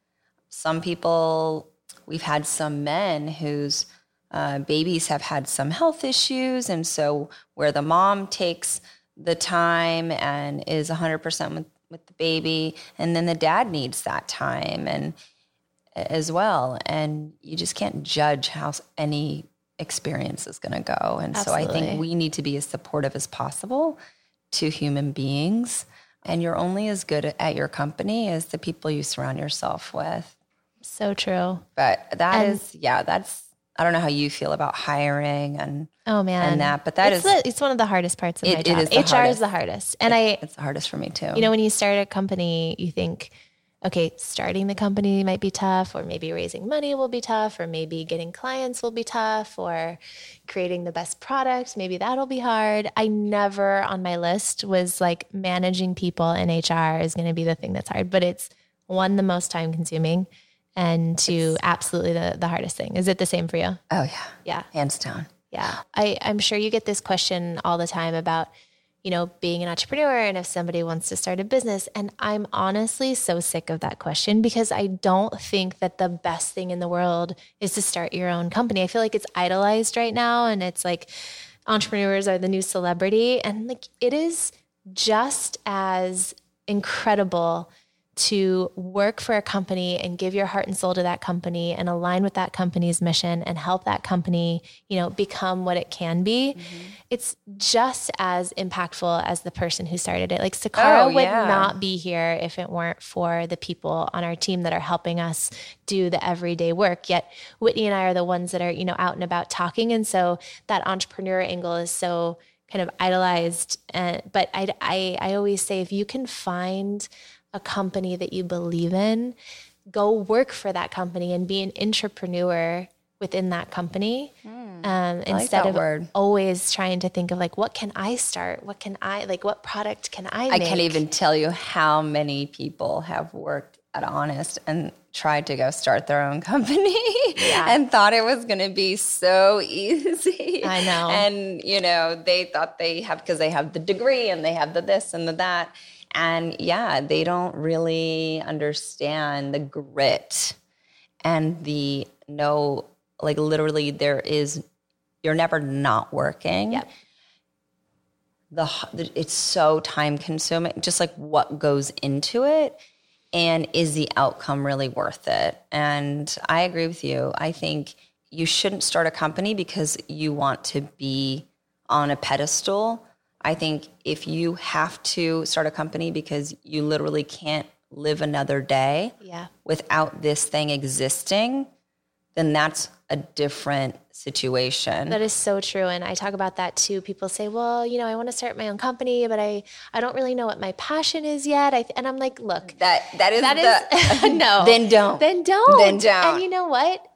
Some people we've had some men whose uh, babies have had some health issues and so where the mom takes the time and is 100% with, with the baby and then the dad needs that time and as well. And you just can't judge how any experience is going to go. And Absolutely. so I think we need to be as supportive as possible to human beings. And you're only as good at your company as the people you surround yourself with. So true. But that and is, yeah, that's, I don't know how you feel about hiring and oh man and that, but that it's is the, it's one of the hardest parts of it, my job. HR hardest. is the hardest, and it, I it's the hardest for me too. You know, when you start a company, you think okay, starting the company might be tough, or maybe raising money will be tough, or maybe getting clients will be tough, or creating the best product, maybe that'll be hard. I never on my list was like managing people in HR is going to be the thing that's hard, but it's one, the most time consuming, and two, it's, absolutely the, the hardest thing. Is it the same for you? Oh, yeah. Yeah. Hands down. Yeah. I, I'm sure you get this question all the time about, you know, being an entrepreneur and if somebody wants to start a business. And I'm honestly so sick of that question because I don't think that the best thing in the world is to start your own company. I feel like it's idolized right now and it's like entrepreneurs are the new celebrity. And like it is just as incredible to work for a company and give your heart and soul to that company and align with that company's mission and help that company, you know, become what it can be. Mm-hmm. It's just as impactful as the person who started it. Like Sakara oh, would yeah. not be here if it weren't for the people on our team that are helping us do the everyday work. Yet Whitney and I are the ones that are, you know, out and about talking. And so that entrepreneur angle is so kind of idolized. And, but I, I, I always say if you can find a company that you believe in, go work for that company and be an entrepreneur within that company mm, um, instead like of word. always trying to think of like what can i start what can i like what product can i make? i can't even tell you how many people have worked at honest and tried to go start their own company yeah. and thought it was going to be so easy i know and you know they thought they have because they have the degree and they have the this and the that and yeah, they don't really understand the grit and the no, like literally, there is, you're never not working. Yep. The, it's so time consuming, just like what goes into it. And is the outcome really worth it? And I agree with you. I think you shouldn't start a company because you want to be on a pedestal I think if you have to start a company because you literally can't live another day Yeah. without this thing existing, then that's a different situation. That is so true. And I talk about that too. People say, well, you know, I want to start my own company, but I, I don't really know what my passion is yet. I, and I'm like, look, that that is that the, is no. then don't. Then don't. Then don't. And you know what?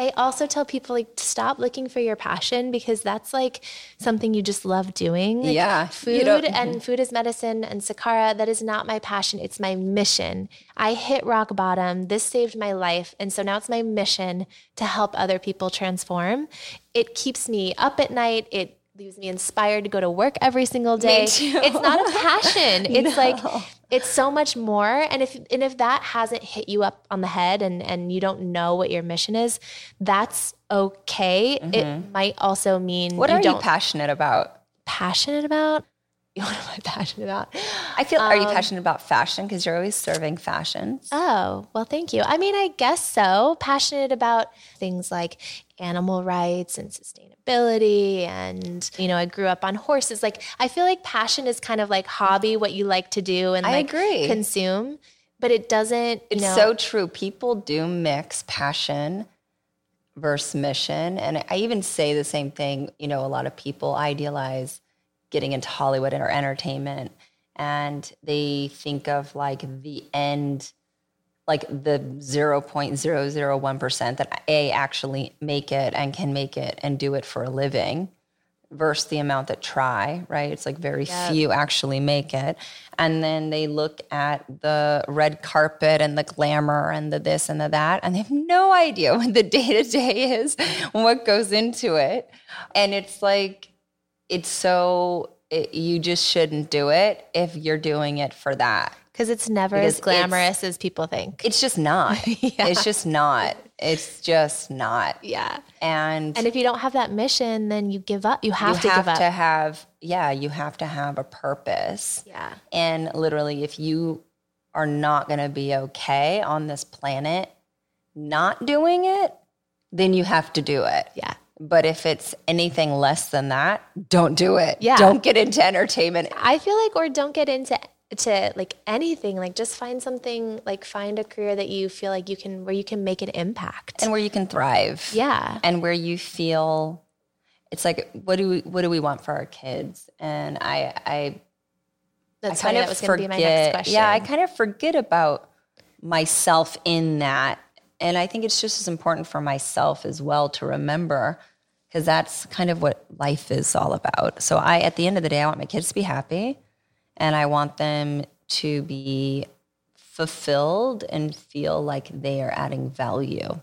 I also tell people like stop looking for your passion because that's like something you just love doing. Like, Yeah, Food and mm-hmm. food is medicine and Sakara, that is not my passion. It's my mission. I hit rock bottom. This saved my life. And so now it's my mission to help other people transform. It keeps me up at night. It leaves me inspired to go to work every single day. too. It's not a passion. It's like it's so much more. And if and if that hasn't hit you up on the head and and you don't know what your mission is, that's okay. It might also mean Mm-hmm. what you are you passionate about? passionate about. What am I passionate about? I feel are you Um, passionate about fashion because you're always serving fashions? Oh, well, thank you. I mean, I guess so. Passionate about things like animal rights and sustainability. And, you know, I grew up on horses. Like, I feel like passion is kind of like hobby, what you like to do and I like agree. consume, but it doesn't, you It's know, so true. People do mix passion versus mission. And I even say the same thing. You know, a lot of people idealize getting into Hollywood or entertainment and they think of like the end, like the 0.001% that A actually make it and can make it and do it for a living versus the amount that try, right? It's like very few actually make it. And then they look at the red carpet and the glamour and the this and the that, and they have no idea what the day to day is, what goes into it. And it's like, it's so, it, you just shouldn't do it if you're doing it for that. Because it's never Because as glamorous as people think. It's just not. It's just not. It's just not. yeah. And, And if you don't have that mission, then you give up. You have you to have give up. to have, yeah, you have to have a purpose. yeah. And literally, if you are not going to be okay on this planet not doing it, then you have to do it. Yeah. But if it's anything less than that, don't do it. Yeah. Don't get into entertainment. I feel like, or don't get into to like anything. Like, just find something. Like, find a career that you feel like you can, where you can make an impact. And where you can thrive. yeah, And where you feel it's like what do we what do we want for our kids? And I I that's I funny. kind That of was going to be my next question. Yeah, I kind of forget about myself in that. And I think it's just as important for myself as well to remember because that's kind of what life is all about. So I at the end of the day I want my kids to be happy and I want them to be fulfilled and feel like they are adding value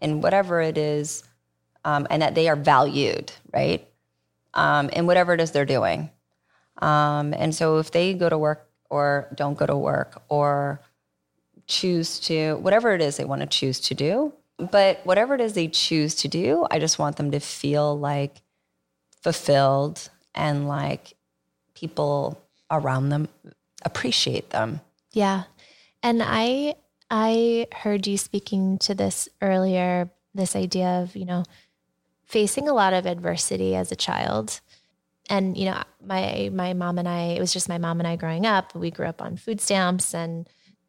in whatever it is um, and that they are valued, right? Um, in whatever it is they're doing. Um, and so if they go to work or don't go to work or choose to, whatever it is they want to choose to do, but whatever it is they choose to do, I just want them to feel like fulfilled and like people around them appreciate them. Yeah. And I I heard you speaking to this earlier, this idea of, you know, facing a lot of adversity as a child. And, you know, my my mom and I, it was just my mom and I growing up. We grew up on food stamps and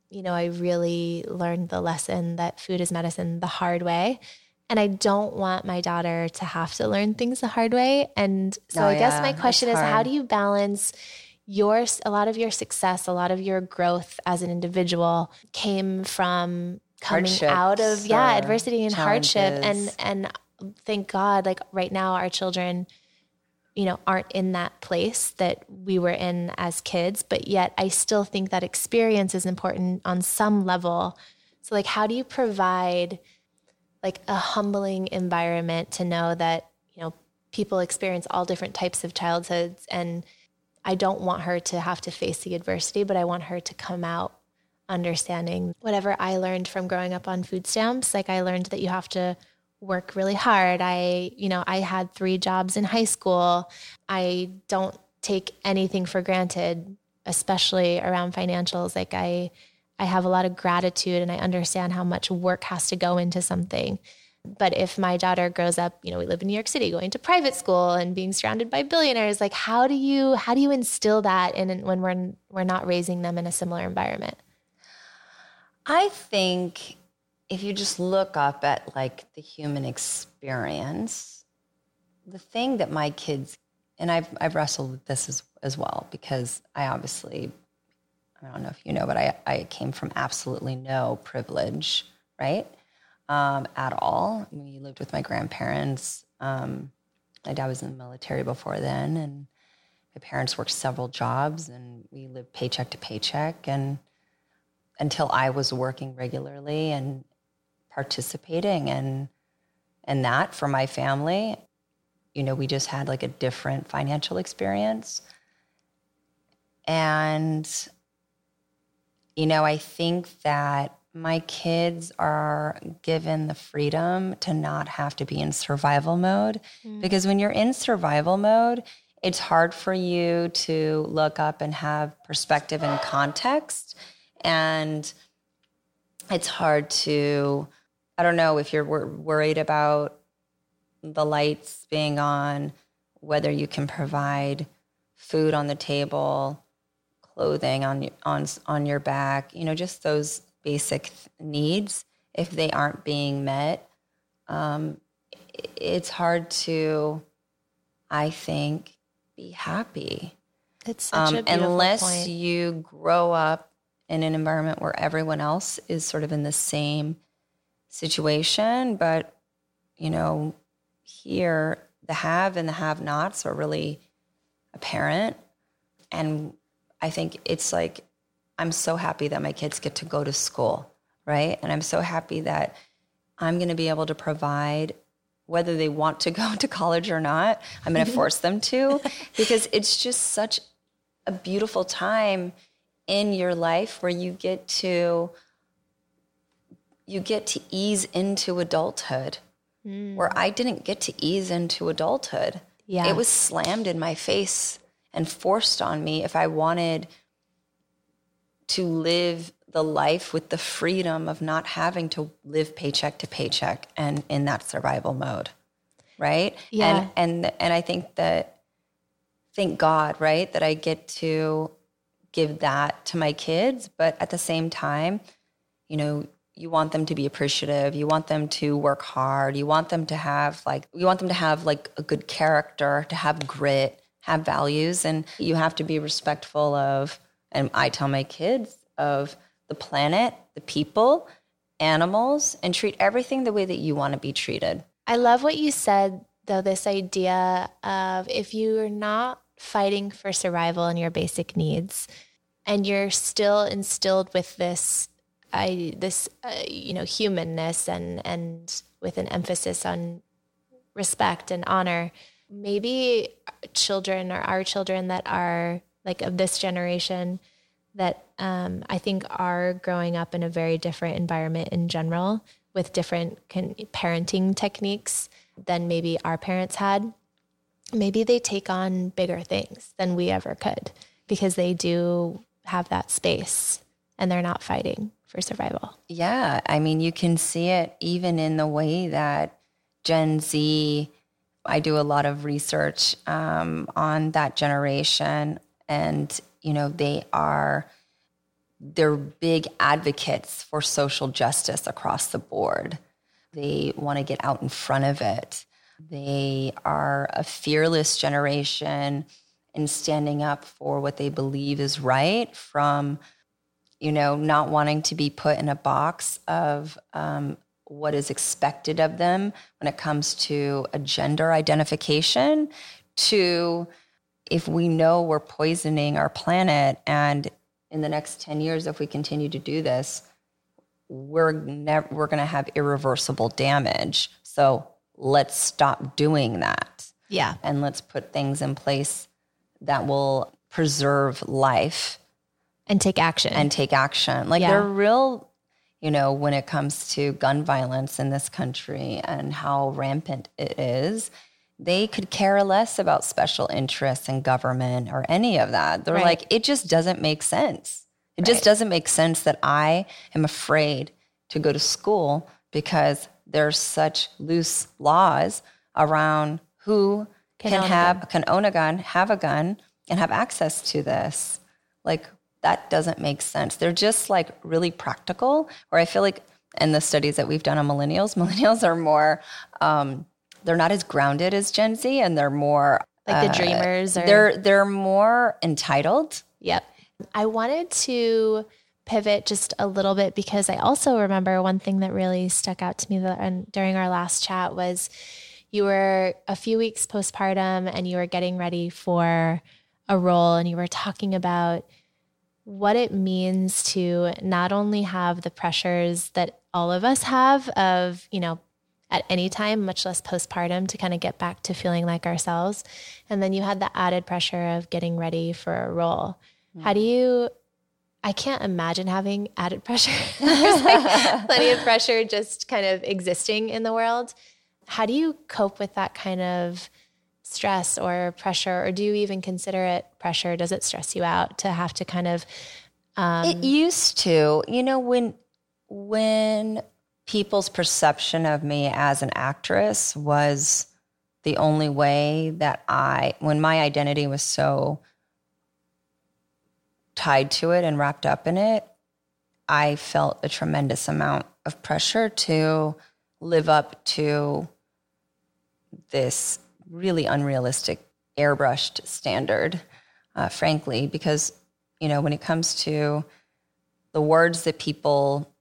you know, I really learned the lesson that food is medicine the hard way. And I don't want my daughter to have to learn things the hard way. And so Oh, I guess yeah, my question is how do you balance your a lot of your success, a lot of your growth as an individual came from coming out of yeah, adversity and hardship. And and thank God like right now our children you know aren't in that place that we were in as kids but yet i still think that experience is important on some level. So like how do you provide like a humbling environment to know that you know people experience all different types of childhoods and i don't want her to have to face the adversity but i want her to come out understanding whatever i learned from growing up on food stamps like i learned that you have to work really hard. I, you know, I had three jobs in high school. I don't take anything for granted, especially around financials. Like I I have a lot of gratitude and I understand how much work has to go into something. But if my daughter grows up, you know, we live in New York City, going to private school and being surrounded by billionaires, like how do you how do you instill that in when we're we're not raising them in a similar environment? I think if you just look up at like the human experience, the thing that my kids and I've I've wrestled with this as as well because I obviously I don't know if you know, but I, I came from absolutely no privilege, right? Um, at all. We lived with my grandparents. Um, my dad was in the military before then, and my parents worked several jobs, and we lived paycheck to paycheck. And until I was working regularly and participating and and that for my family, you know, we just had like a different financial experience. And you know, I think that my kids are given the freedom to not have to be in survival mode mm. because when you're in survival mode, it's hard for you to look up and have perspective and context. And it's hard to, I don't know if you're wor- worried about the lights being on, whether you can provide food on the table, clothing on on on your back, you know, just those basic needs. If they aren't being met, um, it's hard to, I think, be happy. It's such um, a beautiful unless point. you grow up in an environment where everyone else is sort of in the same situation. But you know, here the have and the have-nots are really apparent, and I think it's like I'm so happy that my kids get to go to school, right? And I'm so happy that I'm going to be able to provide whether they want to go to college or not. I'm going to force them to because it's just such a beautiful time in your life where you get to you get to ease into adulthood. Mm. Where I didn't get to ease into adulthood. Yeah. It was slammed in my face and forced on me if I wanted to live the life with the freedom of not having to live paycheck to paycheck and in that survival mode right? Yeah. And and and i think that thank god right that i get to give that to my kids but at the same time you know you want them to be appreciative. You want them to work hard. You want them to have like you want them to have like a good character to have grit have values and you have to be respectful of and I tell my kids of the planet, the people, animals and treat everything the way that you want to be treated. I love what you said though this idea of if you're not fighting for survival and your basic needs and you're still instilled with this I this uh, you know humanness and and with an emphasis on respect and honor maybe children or our children that are like of this generation that um, I think are growing up in a very different environment in general with different con- parenting techniques than maybe our parents had. Maybe they take on bigger things than we ever could because they do have that space and they're not fighting for survival. Yeah. I mean, you can see it even in the way that Gen Z I do a lot of research um, on that generation, and you know they are they're big advocates for social justice across the board. They want to get out in front of it. They are a fearless generation in standing up for what they believe is right from you know not wanting to be put in a box of um, what is expected of them when it comes to a gender identification to if we know we're poisoning our planet and in the next 10 years if we continue to do this we're never we're going to have irreversible damage. So let's stop doing that. Yeah. And let's put things in place that will preserve life. And take action. And take action. Like yeah. they're real you know, when it comes to gun violence in this country and how rampant it is, they could care less about special interests in government or any of that. They're right. like, it just doesn't make sense. It right. just doesn't make sense that I am afraid to go to school because there's such loose laws around who can, Can have can own a gun, have a gun, and have access to this. Like that doesn't make sense. They're just like really practical. Or I feel like in the studies that we've done on millennials, millennials are more um, they're not as grounded as Gen Z, and they're more Like the uh, dreamers or They're they're more entitled. Yep. I wanted to pivot just a little bit because I also remember one thing that really stuck out to me that, and during our last chat was you were a few weeks postpartum and you were getting ready for a role and you were talking about what it means to not only have the pressures that all of us have of, you know, at any time, much less postpartum, to kind of get back to feeling like ourselves. And then you had the added pressure of getting ready for a role. How do you? I can't imagine having added pressure. There's like plenty of pressure just kind of existing in the world. How do you cope with that kind of stress or pressure, or do you even consider it pressure? Does it stress you out to have to kind of? Um, It used to, you know, when when people's perception of me as an actress was the only way that I, when my identity was so tied to it and wrapped up in it, I felt a tremendous amount of pressure to live up to this really unrealistic airbrushed standard, uh, frankly, because, you know, when it comes to the words that people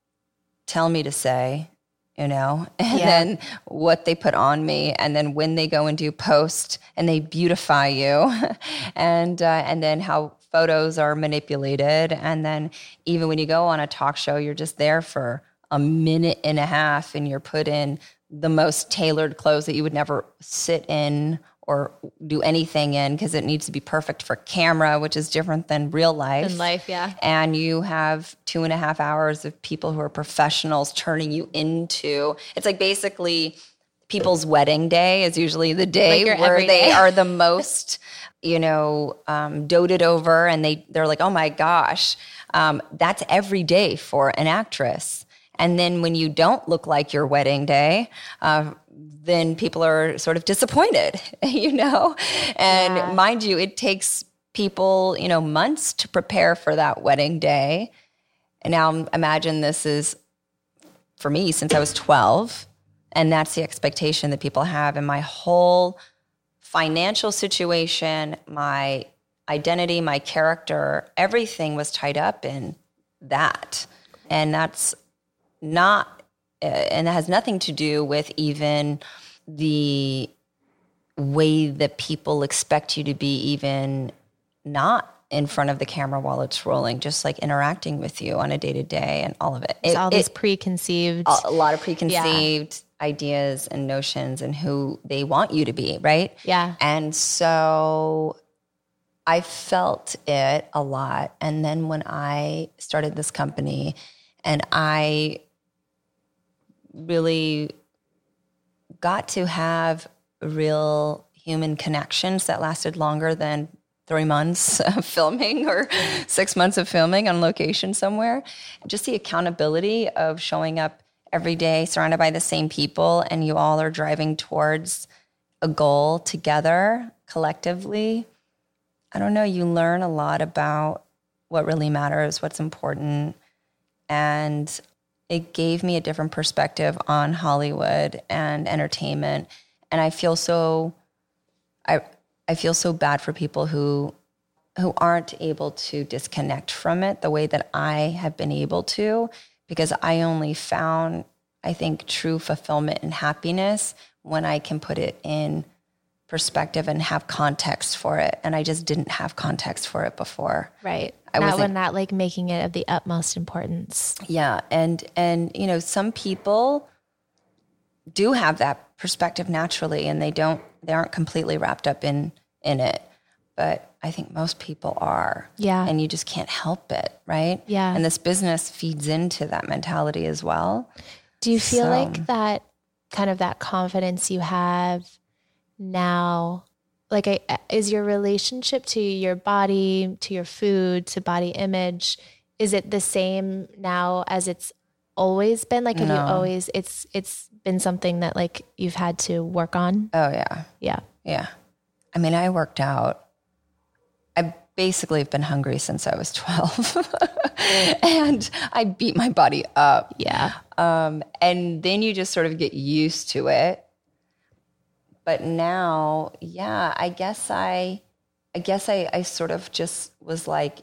tell me to say, you know, and Yeah. then what they put on me, and then when they go and do post and they beautify you, and uh, and then how photos are manipulated, and then even when you go on a talk show, you're just there for a minute and a half, and you're put in the most tailored clothes that you would never sit in or do anything in because it needs to be perfect for camera, which is different than real life. In life, yeah. and you have two and a half hours of people who are professionals turning you into it's like basically people's wedding day is usually the day Like where they are the most you know um, doted over and they they're like oh my gosh. Um, that's every day for an actress. And then when you don't look like your wedding day uh, then people are sort of disappointed you know? And Yeah. mind you it takes people you know months to prepare for that wedding day. And now imagine this is for me since i was 12 and that's the expectation that people have and my whole financial situation my identity my character everything was tied up in that. And that's not Uh, and it has nothing to do with even the way that people expect you to be even not in front of the camera while it's rolling just like interacting with you on a day to day and all of it, It's It- all it- these preconceived. a lot of preconceived ideas and notions and who they want you to be, right? Yeah. And so I felt it a lot. And then when I started this company and I really got to have real human connections that lasted longer than three months of filming or six months of filming on location somewhere. Just the accountability of showing up every day surrounded by the same people and you all are driving towards a goal together collectively. I don't know, you learn a lot about what really matters, what's important. And it gave me a different perspective on Hollywood and entertainment. And I feel so I I feel so bad for people who who aren't able to disconnect from it the way that I have been able to because I only found I think true fulfillment and happiness when I can put it in perspective and have context for it and I just didn't have context for it before. right. I not when not like making it of the utmost importance. Yeah, and and you know, some people do have that perspective naturally and they don't they aren't completely wrapped up in in it. But I think most people are. Yeah. And you just can't help it, right? Yeah. And this business feeds into that mentality as well. Do you feel So- like that kind of that confidence you have now like I, is your relationship to your body, to your food, to body image is it the same now as it's always been? Like, have you always? It's it's been something that like you've had to work on. Oh yeah. Yeah. Yeah. I mean, I worked out. I basically have been hungry since I was 12. and I beat my body up. Yeah. Um, and then you just sort of get used to it. But now, yeah, I guess I I guess I, I sort of just was like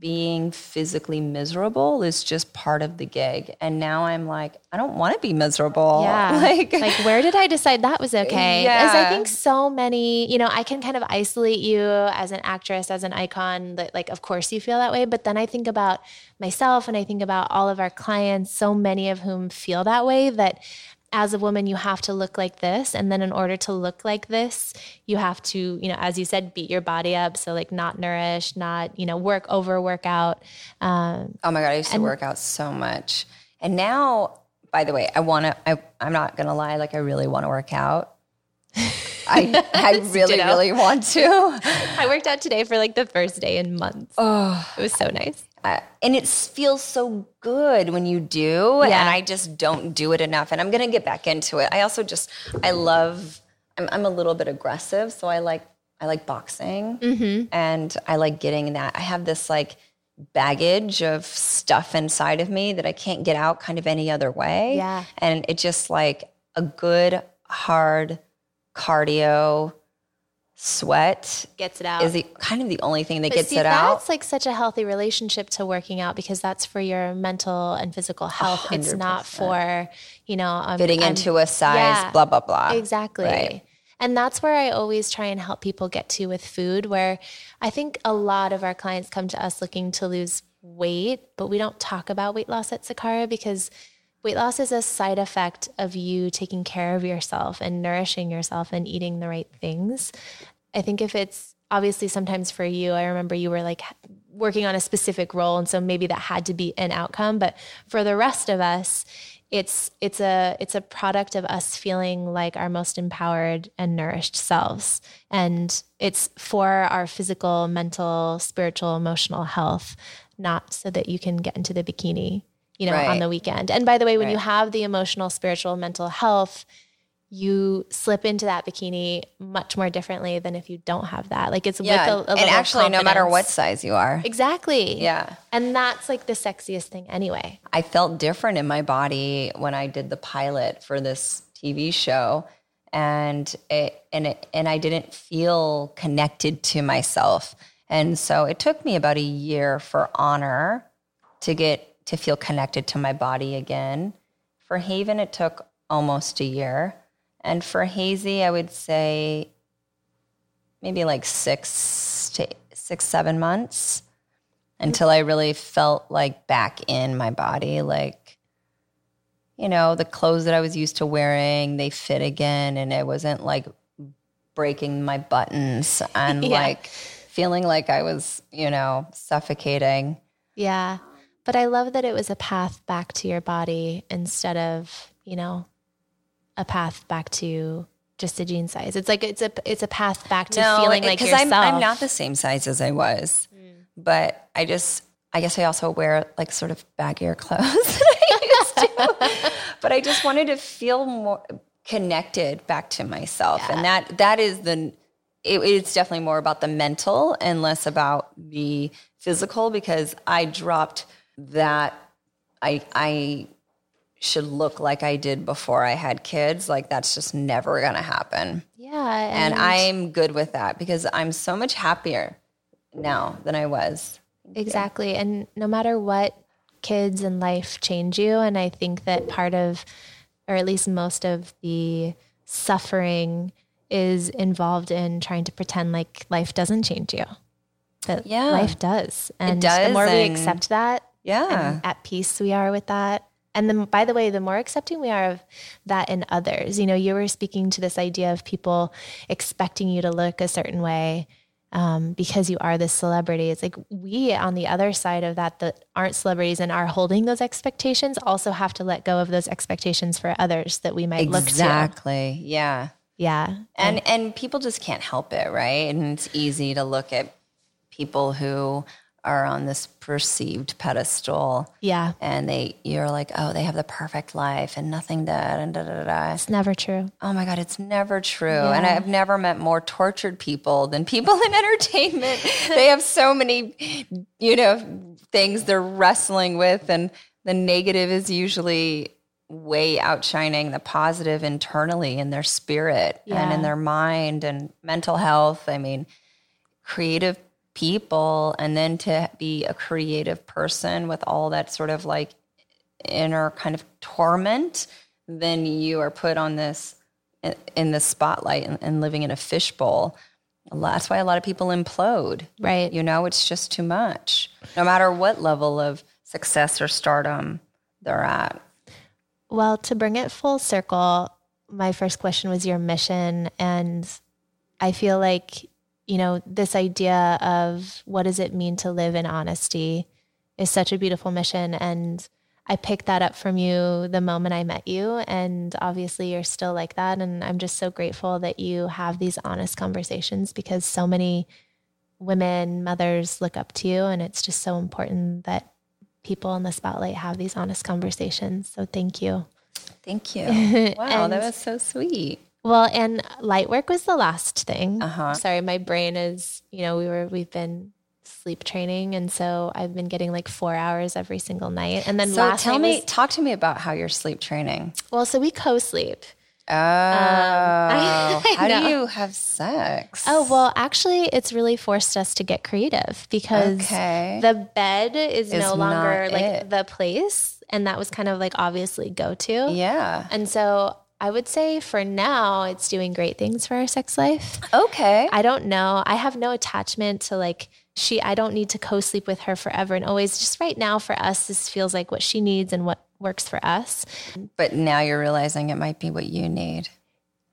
being physically miserable is just part of the gig. And now I'm like, I don't want to be miserable. Yeah. Like, like where did I decide that was okay? Because I think so many, you know, I can kind of isolate you as an actress, as an icon, that like of course you feel that way. But then I think about myself and I think about all of our clients, so many of whom feel that way that as a woman you have to look like this. And then in order to look like this you have to you know as you said beat your body up. So like not nourish not you know work over work out um, Oh my god, I used to work out so much. And now, by the way, I want to I'm not going to lie, like I really want to work out. I I really really want to. i worked out today for like the first day in months. Oh, it was so nice uh, and it feels so good when you do Yeah. and I just don't do it enough and I'm going to get back into it. I also just I love I'm I'm a little bit aggressive, so I like I like boxing Mm-hmm. and I like getting that. I have this like baggage of stuff inside of me that I can't get out kind of any other way. Yeah. And it just like a good hard cardio sweat gets it out is the kind of the only thing that But gets see, it out. That's like such a healthy relationship to working out because that's for your mental and physical health. It's not for, you know, um, Fitting I'm- into a size, yeah, blah blah blah. Exactly. Right. And that's where I always try and help people get to with food, where I think a lot of our clients come to us looking to lose weight, but we don't talk about weight loss at Sakara because weight loss is a side effect of you taking care of yourself and nourishing yourself and eating the right things. I think if it's obviously sometimes for you, I remember you were like working on a specific role. And so maybe that had to be an outcome. But for the rest of us, it's it's a it's a product of us feeling like our most empowered and nourished selves and it's for our physical mental spiritual emotional health not so that you can get into the bikini you know on the weekend. And by the way when you have the emotional spiritual mental health you slip into that bikini much more differently than if you don't have that. Like it's yeah, with a, a and actually, no matter what size you are, exactly. Yeah, and that's like the sexiest thing anyway. I felt different in my body when I did the pilot for this TV show, and it, and it, and I didn't feel connected to myself, and so it took me about a year for Honor to get to feel connected to my body again. For Haven, it took almost a year, and for Hazy, I would say maybe like six to six, seven months until I really felt like back in my body. Like, you know, the clothes that I was used to wearing, they fit again. And it wasn't like breaking my buttons and Yeah. like feeling like I was, you know, suffocating. Yeah. But I love that it was a path back to your body instead of, you know, a path back to just a jean size. It's like it's a it's a path back to feeling like yourself. I'm, I'm not the same size as I was, mm. but I just, I guess I also wear like sort of baggier clothes than I used to. but I just wanted to feel more connected back to myself, and that that is the. It, it's definitely more about the mental and less about the physical because I dropped that. I I should look like I did before I had kids. Like that's just never gonna happen. yeah. And I'm good with that because I'm so much happier now than I was. Exactly. And no matter what kids and life change you, and I think that part of, or at least most of the suffering is involved in trying to pretend like life doesn't change you. That Yeah. life does. And the does, more we accept that, Yeah. and at peace we are with that. And then, by the way, the more accepting we are of that in others, you know, you were speaking to this idea of people expecting you to look a certain way um, because you are this celebrity. It's like we, on the other side of that, that aren't celebrities and are holding those expectations, also have to let go of those expectations for others that we might look to. Exactly. Yeah. Yeah. And and people just can't help it, right? And it's easy to look at people who are on this perceived pedestal. Yeah. And they you're like, oh, they have the perfect life and nothing that and da da da. da. It's never true. Oh my God, it's never true. And I've never met more tortured people than people in entertainment. they have so many, you know, things they're wrestling with, and the negative is usually way outshining the positive internally in their spirit and in their mind and mental health. I mean, creative people, and then to be a creative person with all that sort of like inner kind of torment, then you are put on this in the spotlight and, and living in a fishbowl. That's why a lot of people implode. Right. You know, it's just too much, no matter what level of success or stardom they're at. Well, to bring it full circle, my first question was your mission. And I feel like, you know, this idea of what does it mean to live in honesty is such a beautiful mission. And I picked that up from you the moment I met you. And obviously, you're still like that. And I'm just so grateful that you have these honest conversations because so many women, mothers look up to you. And it's just so important that people in the spotlight have these honest conversations. So thank you. Thank you. Wow, that was so sweet. Well, and light work was the last thing. Uh-huh. Sorry, my brain is, you know, we were we've been sleep training and so I've been getting like 4 hours every single night. And then So tell me, was- talk to me about how you're sleep training. well, so we co-sleep. Oh, I how know. do you have sex? Oh, well, actually it's really forced us to get creative because Okay. the bed is, Is no longer like it. the place and that was kind of like obviously go to. yeah. And so I would say for now it's doing great things for our sex life. Okay. I don't know. I have no attachment to like she I don't need to co-sleep with her forever and always. Just right now for us this feels like what she needs and what works for us. but now you're realizing it might be what you need.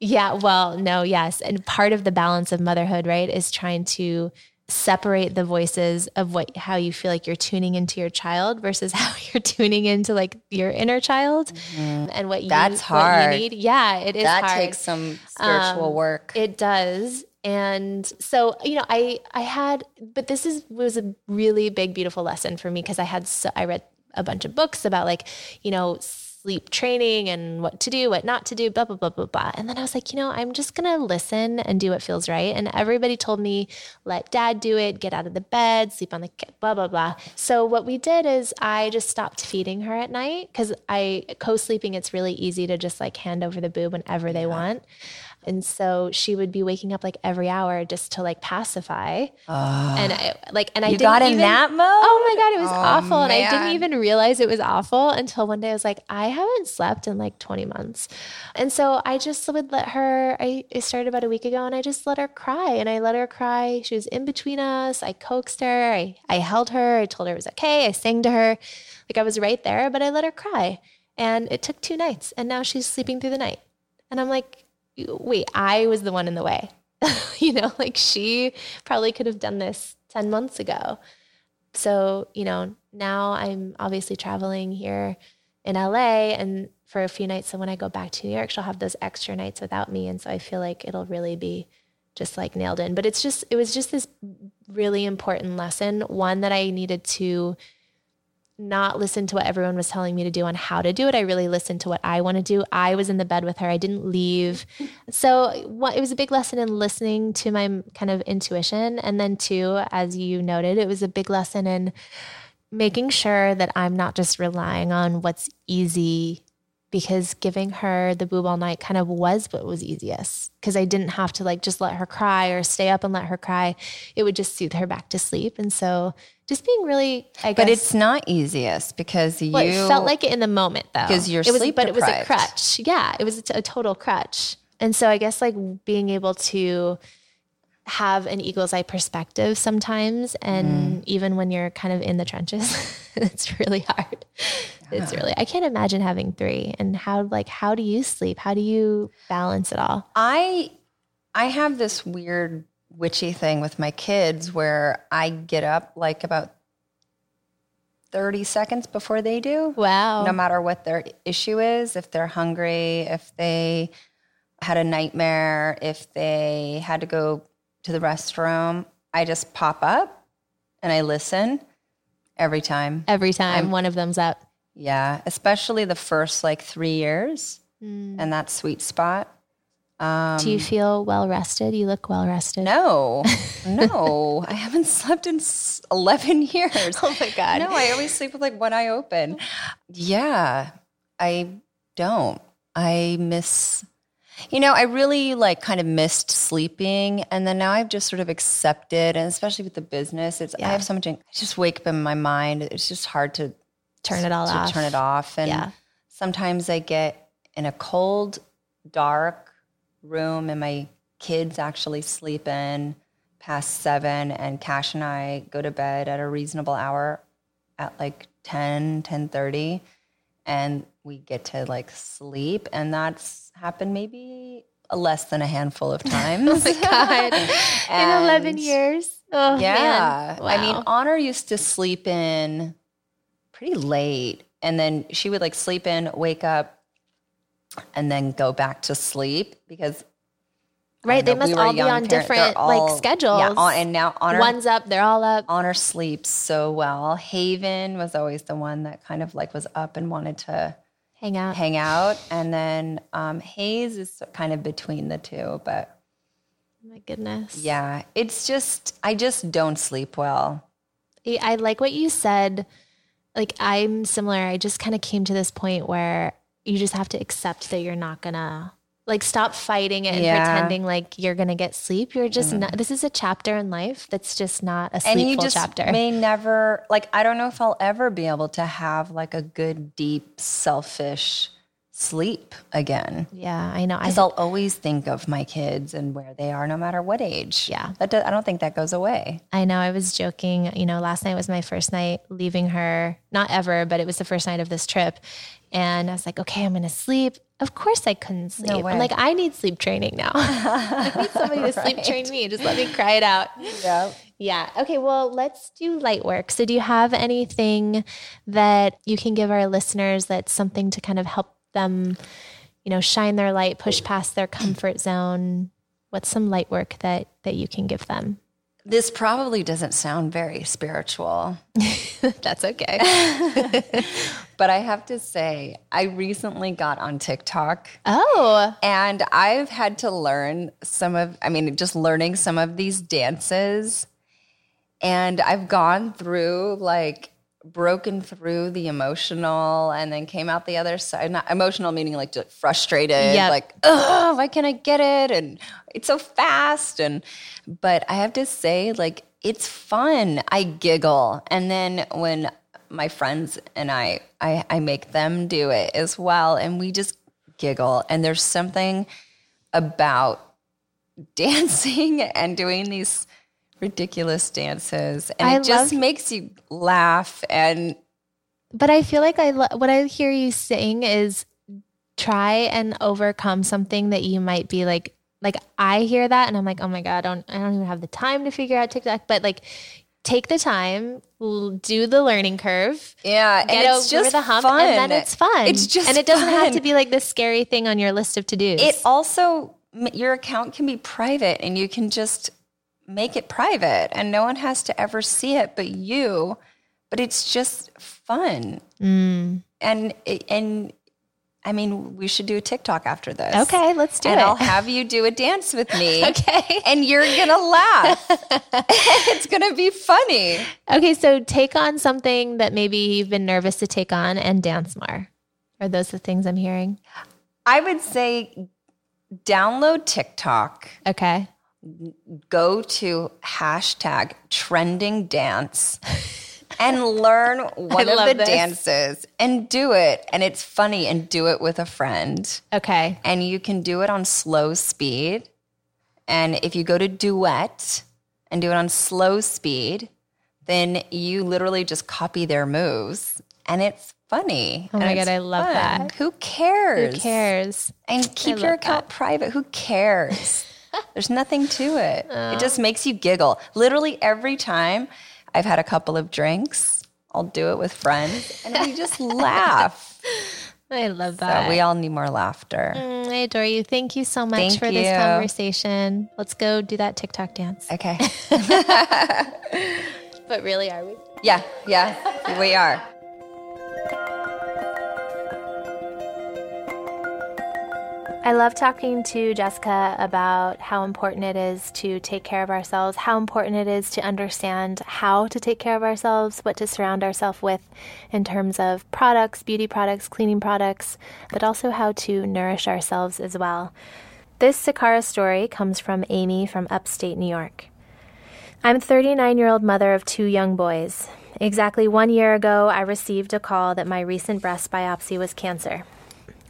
Yeah, well, no, yes. And part of the balance of motherhood, right, is trying to separate the voices of what how you feel like you're tuning into your child versus how you're tuning into like your inner child and what you That's what hard. you need. Yeah, it is that hard. takes some spiritual Um, work. It does. And so, you know, I I had but this is was a really big beautiful lesson for me because I had so I read a bunch of books about like, you know, sleep training and what to do, what not to do, blah blah blah blah blah. And then I was like, you know, I'm just going to listen and do what feels right. And everybody told me let dad do it, get out of the bed, sleep on the blah blah blah. So what we did is I just stopped feeding her at night cuz I co-sleeping it's really easy to just like hand over the boob whenever they want. And so she would be waking up like every hour just to like pacify. Ah. and I like and I you got in even, that mode? Oh my god, it was Oh, awful. And I didn't even realize it was awful until one day I was like, I haven't slept in like 20 months. And so I just would let her I it started about a week ago and I just let her cry. And I let her cry. She was in between us. I coaxed her. I, I held her. I told her it was okay. I sang to her. Like I was right there, but I let her cry. And it took two nights. And now she's sleeping through the night. And I'm like, wait, I was the one in the way. you know, like she probably could have done this 10 months ago. So, you know, now I'm obviously traveling here in LA and for a few nights. So when I go back to New York, she'll have those extra nights without me. And so I feel like it'll really be just like nailed in. But it's just, it was just this really important lesson, one that I needed to not listen to what everyone was telling me to do on how to do it. I really listened to what I want to do. I was in the bed with her. I didn't leave. So what, it was a big lesson in listening to my kind of intuition. And then too, as you noted, it was a big lesson in making sure that I'm not just relying on what's easy because giving her the boob all night kind of was what was easiest because I didn't have to like just let her cry or stay up and let her cry. It would just soothe her back to sleep. And so just being really, I guess. but it's not easiest because you Well, it felt like it in the moment though. Because you're it was, sleep but it was a crutch. Yeah, it was a, t- a total crutch. And so I guess like being able to have an eagle's eye perspective sometimes, and Mm. even when you're kind of in the trenches, it's really hard. It's really. I can't imagine having three. And how like how do you sleep? How do you balance it all? I I have this weird witchy thing with my kids where I get up like about 30 seconds before they do. Wow. No matter what their issue is, if they're hungry, if they had a nightmare, if they had to go to the restroom, I just pop up and I listen every time. Every time one of them's up. Yeah, especially the first like three years hmm. and that sweet spot. Do you um, feel well rested? You look well rested. No, no, I haven't slept in 11 years. Oh my God. No, I always sleep with like one eye open. Yeah, I don't. I miss, you know, I really like kind of missed sleeping. And then now I've just sort of accepted, and especially with the business, it's, I have so much, I just wake up in my mind. It's just hard to Turn it all to off. turn it off. And Yeah. sometimes I get in a cold, dark room and my kids actually sleep in past seven and Cash and I go to bed at a reasonable hour at like 10, 10 30 and we get to like sleep. And that's happened maybe less than a handful of times. Oh my God. In 11 years. Oh, yeah. man. I mean, Honor used to sleep in pretty late. And then she would like sleep in, wake up, and then go back to sleep because. Right, they must we all be on different, like, schedules. Yeah, on- and now Honor One's up, they're all up. Honor sleeps so well. Haven was always the one that kind of like was up and wanted to Hang out. hang out, and then um, Hayes is kind of between the two, but. my goodness. Yeah, it's just I just don't sleep well. I like what you said. Like I'm similar. I just kind of came to this point where you just have to accept that you're not gonna like stop fighting it and Yeah. Pretending like you're gonna get sleep. You're just mm. not. This is a chapter in life that's just not a and you sleepful just chapter. may never like I don't know if I'll ever be able to have like a good deep selfish sleep again. yeah, I know. Because I'll always think of my kids and where they are, no matter what age. Yeah. that I don't think that goes away. I know I was joking. You know, last night was my first night leaving her, not ever, but it was the first night of this trip. And I was like, okay, I'm going to sleep. Of course I couldn't sleep. way. I'm like, I need sleep training now. I need somebody to sleep train me. Just let me cry it out. Yeah. Yeah. Okay. Well, let's do light work. So, do you have anything that you can give our listeners that's something to kind of help them, you know, shine their light, push past their comfort zone? What's some light work that that you can give them? This probably doesn't sound very spiritual, That's okay. but I have to say, I recently got on TikTok. Oh, And I've had to learn some of, I mean, just learning some of these dances. And I've gone through, like, broken through the emotional and then came out the other side. Not emotional, meaning like frustrated, Yep. like, oh, why can't I get it? And it's so fast. And, but I have to say, like, it's fun. I giggle. And then when my friends and I, I, I make them do it as well. And we just giggle. And there's something about dancing and doing these ridiculous dances. And I it just love- makes you laugh. And but I feel like I lo- what I hear you saying is try and overcome something that you might be like like I hear that and I'm like, "Oh my god, I don't I don't even have the time to figure out TikTok." But like take the time, do the learning curve. yeah, Get and it's over just the hump, fun. and then it's fun. It's just and it doesn't have to be like this scary thing on your list of to dos. It also your account can be private, and you can just make it private, and no one has to ever see it but you. But it's just fun, Mm. and and I mean, we should do a TikTok after this. Okay, let's do and it. I'll have you do a dance with me. Okay. and you're gonna laugh. it's gonna be funny. Okay, so take on something that maybe you've been nervous to take on and dance more. Are those the things I'm hearing? I would say download TikTok, Okay. Go to hashtag trending dance and learn one of the this. dances and do it. And it's funny and do it with a friend. Okay. And you can do it on slow speed. And if you go to duet and do it on slow speed, then you literally just copy their moves and it's funny. Oh my God, I love fun. that. Who cares? Who cares? And keep your account private. Who cares? There's nothing to it. It just makes you giggle. Literally every time I've had a couple of drinks, I'll do it with friends and we just laugh. I love So that. we all need more laughter. Mm, I adore you. Thank you so much Thank for this conversation. Let's go do that TikTok dance. Okay. but really, are we? Yeah, yeah, we are. I love talking to Jessica about how important it is to take care of ourselves, how important it is to understand how to take care of ourselves, what to surround ourselves with in terms of products, beauty products, cleaning products, but also how to nourish ourselves as well. This Sakara story comes from Amy from upstate New York. I'm a 39 year old mother of two young boys. Exactly one year ago, I received a call that my recent breast biopsy was cancer.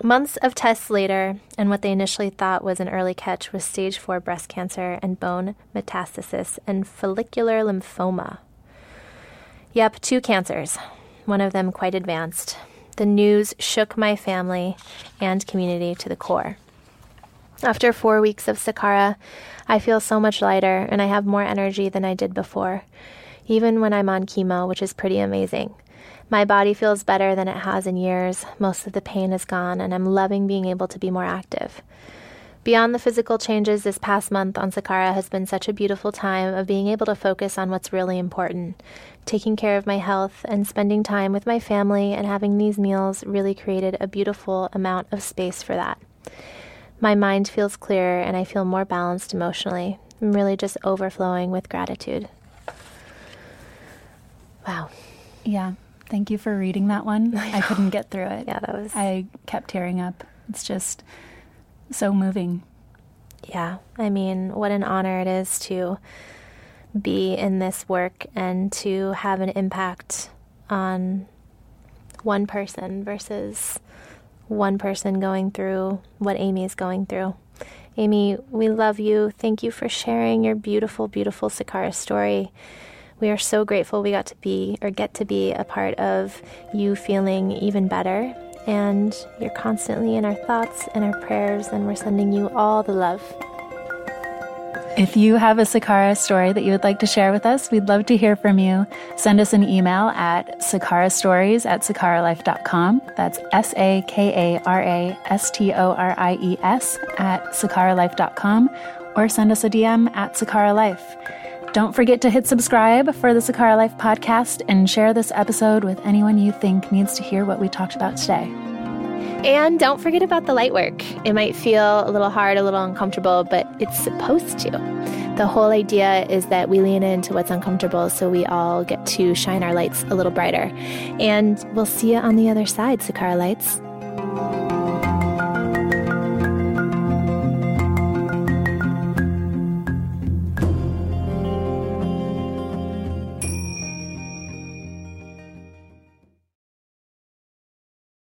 Months of tests later, and what they initially thought was an early catch was stage 4 breast cancer and bone metastasis and follicular lymphoma. Yep, two cancers, one of them quite advanced. The news shook my family and community to the core. After four weeks of Sakara, I feel so much lighter and I have more energy than I did before, even when I'm on chemo, which is pretty amazing. My body feels better than it has in years. Most of the pain is gone, and I'm loving being able to be more active. Beyond the physical changes this past month on Sakara has been such a beautiful time of being able to focus on what's really important. Taking care of my health and spending time with my family and having these meals really created a beautiful amount of space for that. My mind feels clearer and I feel more balanced emotionally. I'm really just overflowing with gratitude. Wow. Yeah. Thank you for reading that one. I, I couldn't get through it. Yeah, that was. I kept tearing up. It's just so moving. Yeah. I mean, what an honor it is to be in this work and to have an impact on one person versus one person going through what Amy is going through. Amy, we love you. Thank you for sharing your beautiful, beautiful Sakara story. We are so grateful we got to be or get to be a part of you feeling even better. And you're constantly in our thoughts and our prayers, and we're sending you all the love. If you have a Sakara story that you would like to share with us, we'd love to hear from you. Send us an email at sakarastories at sakaralife.com. That's S A K A R A S T O R I E S at sakaralife.com or send us a DM at sakaralife. Don't forget to hit subscribe for the Sakara Life podcast and share this episode with anyone you think needs to hear what we talked about today. And don't forget about the light work. It might feel a little hard, a little uncomfortable, but it's supposed to. The whole idea is that we lean into what's uncomfortable so we all get to shine our lights a little brighter. And we'll see you on the other side, Sakara Lights.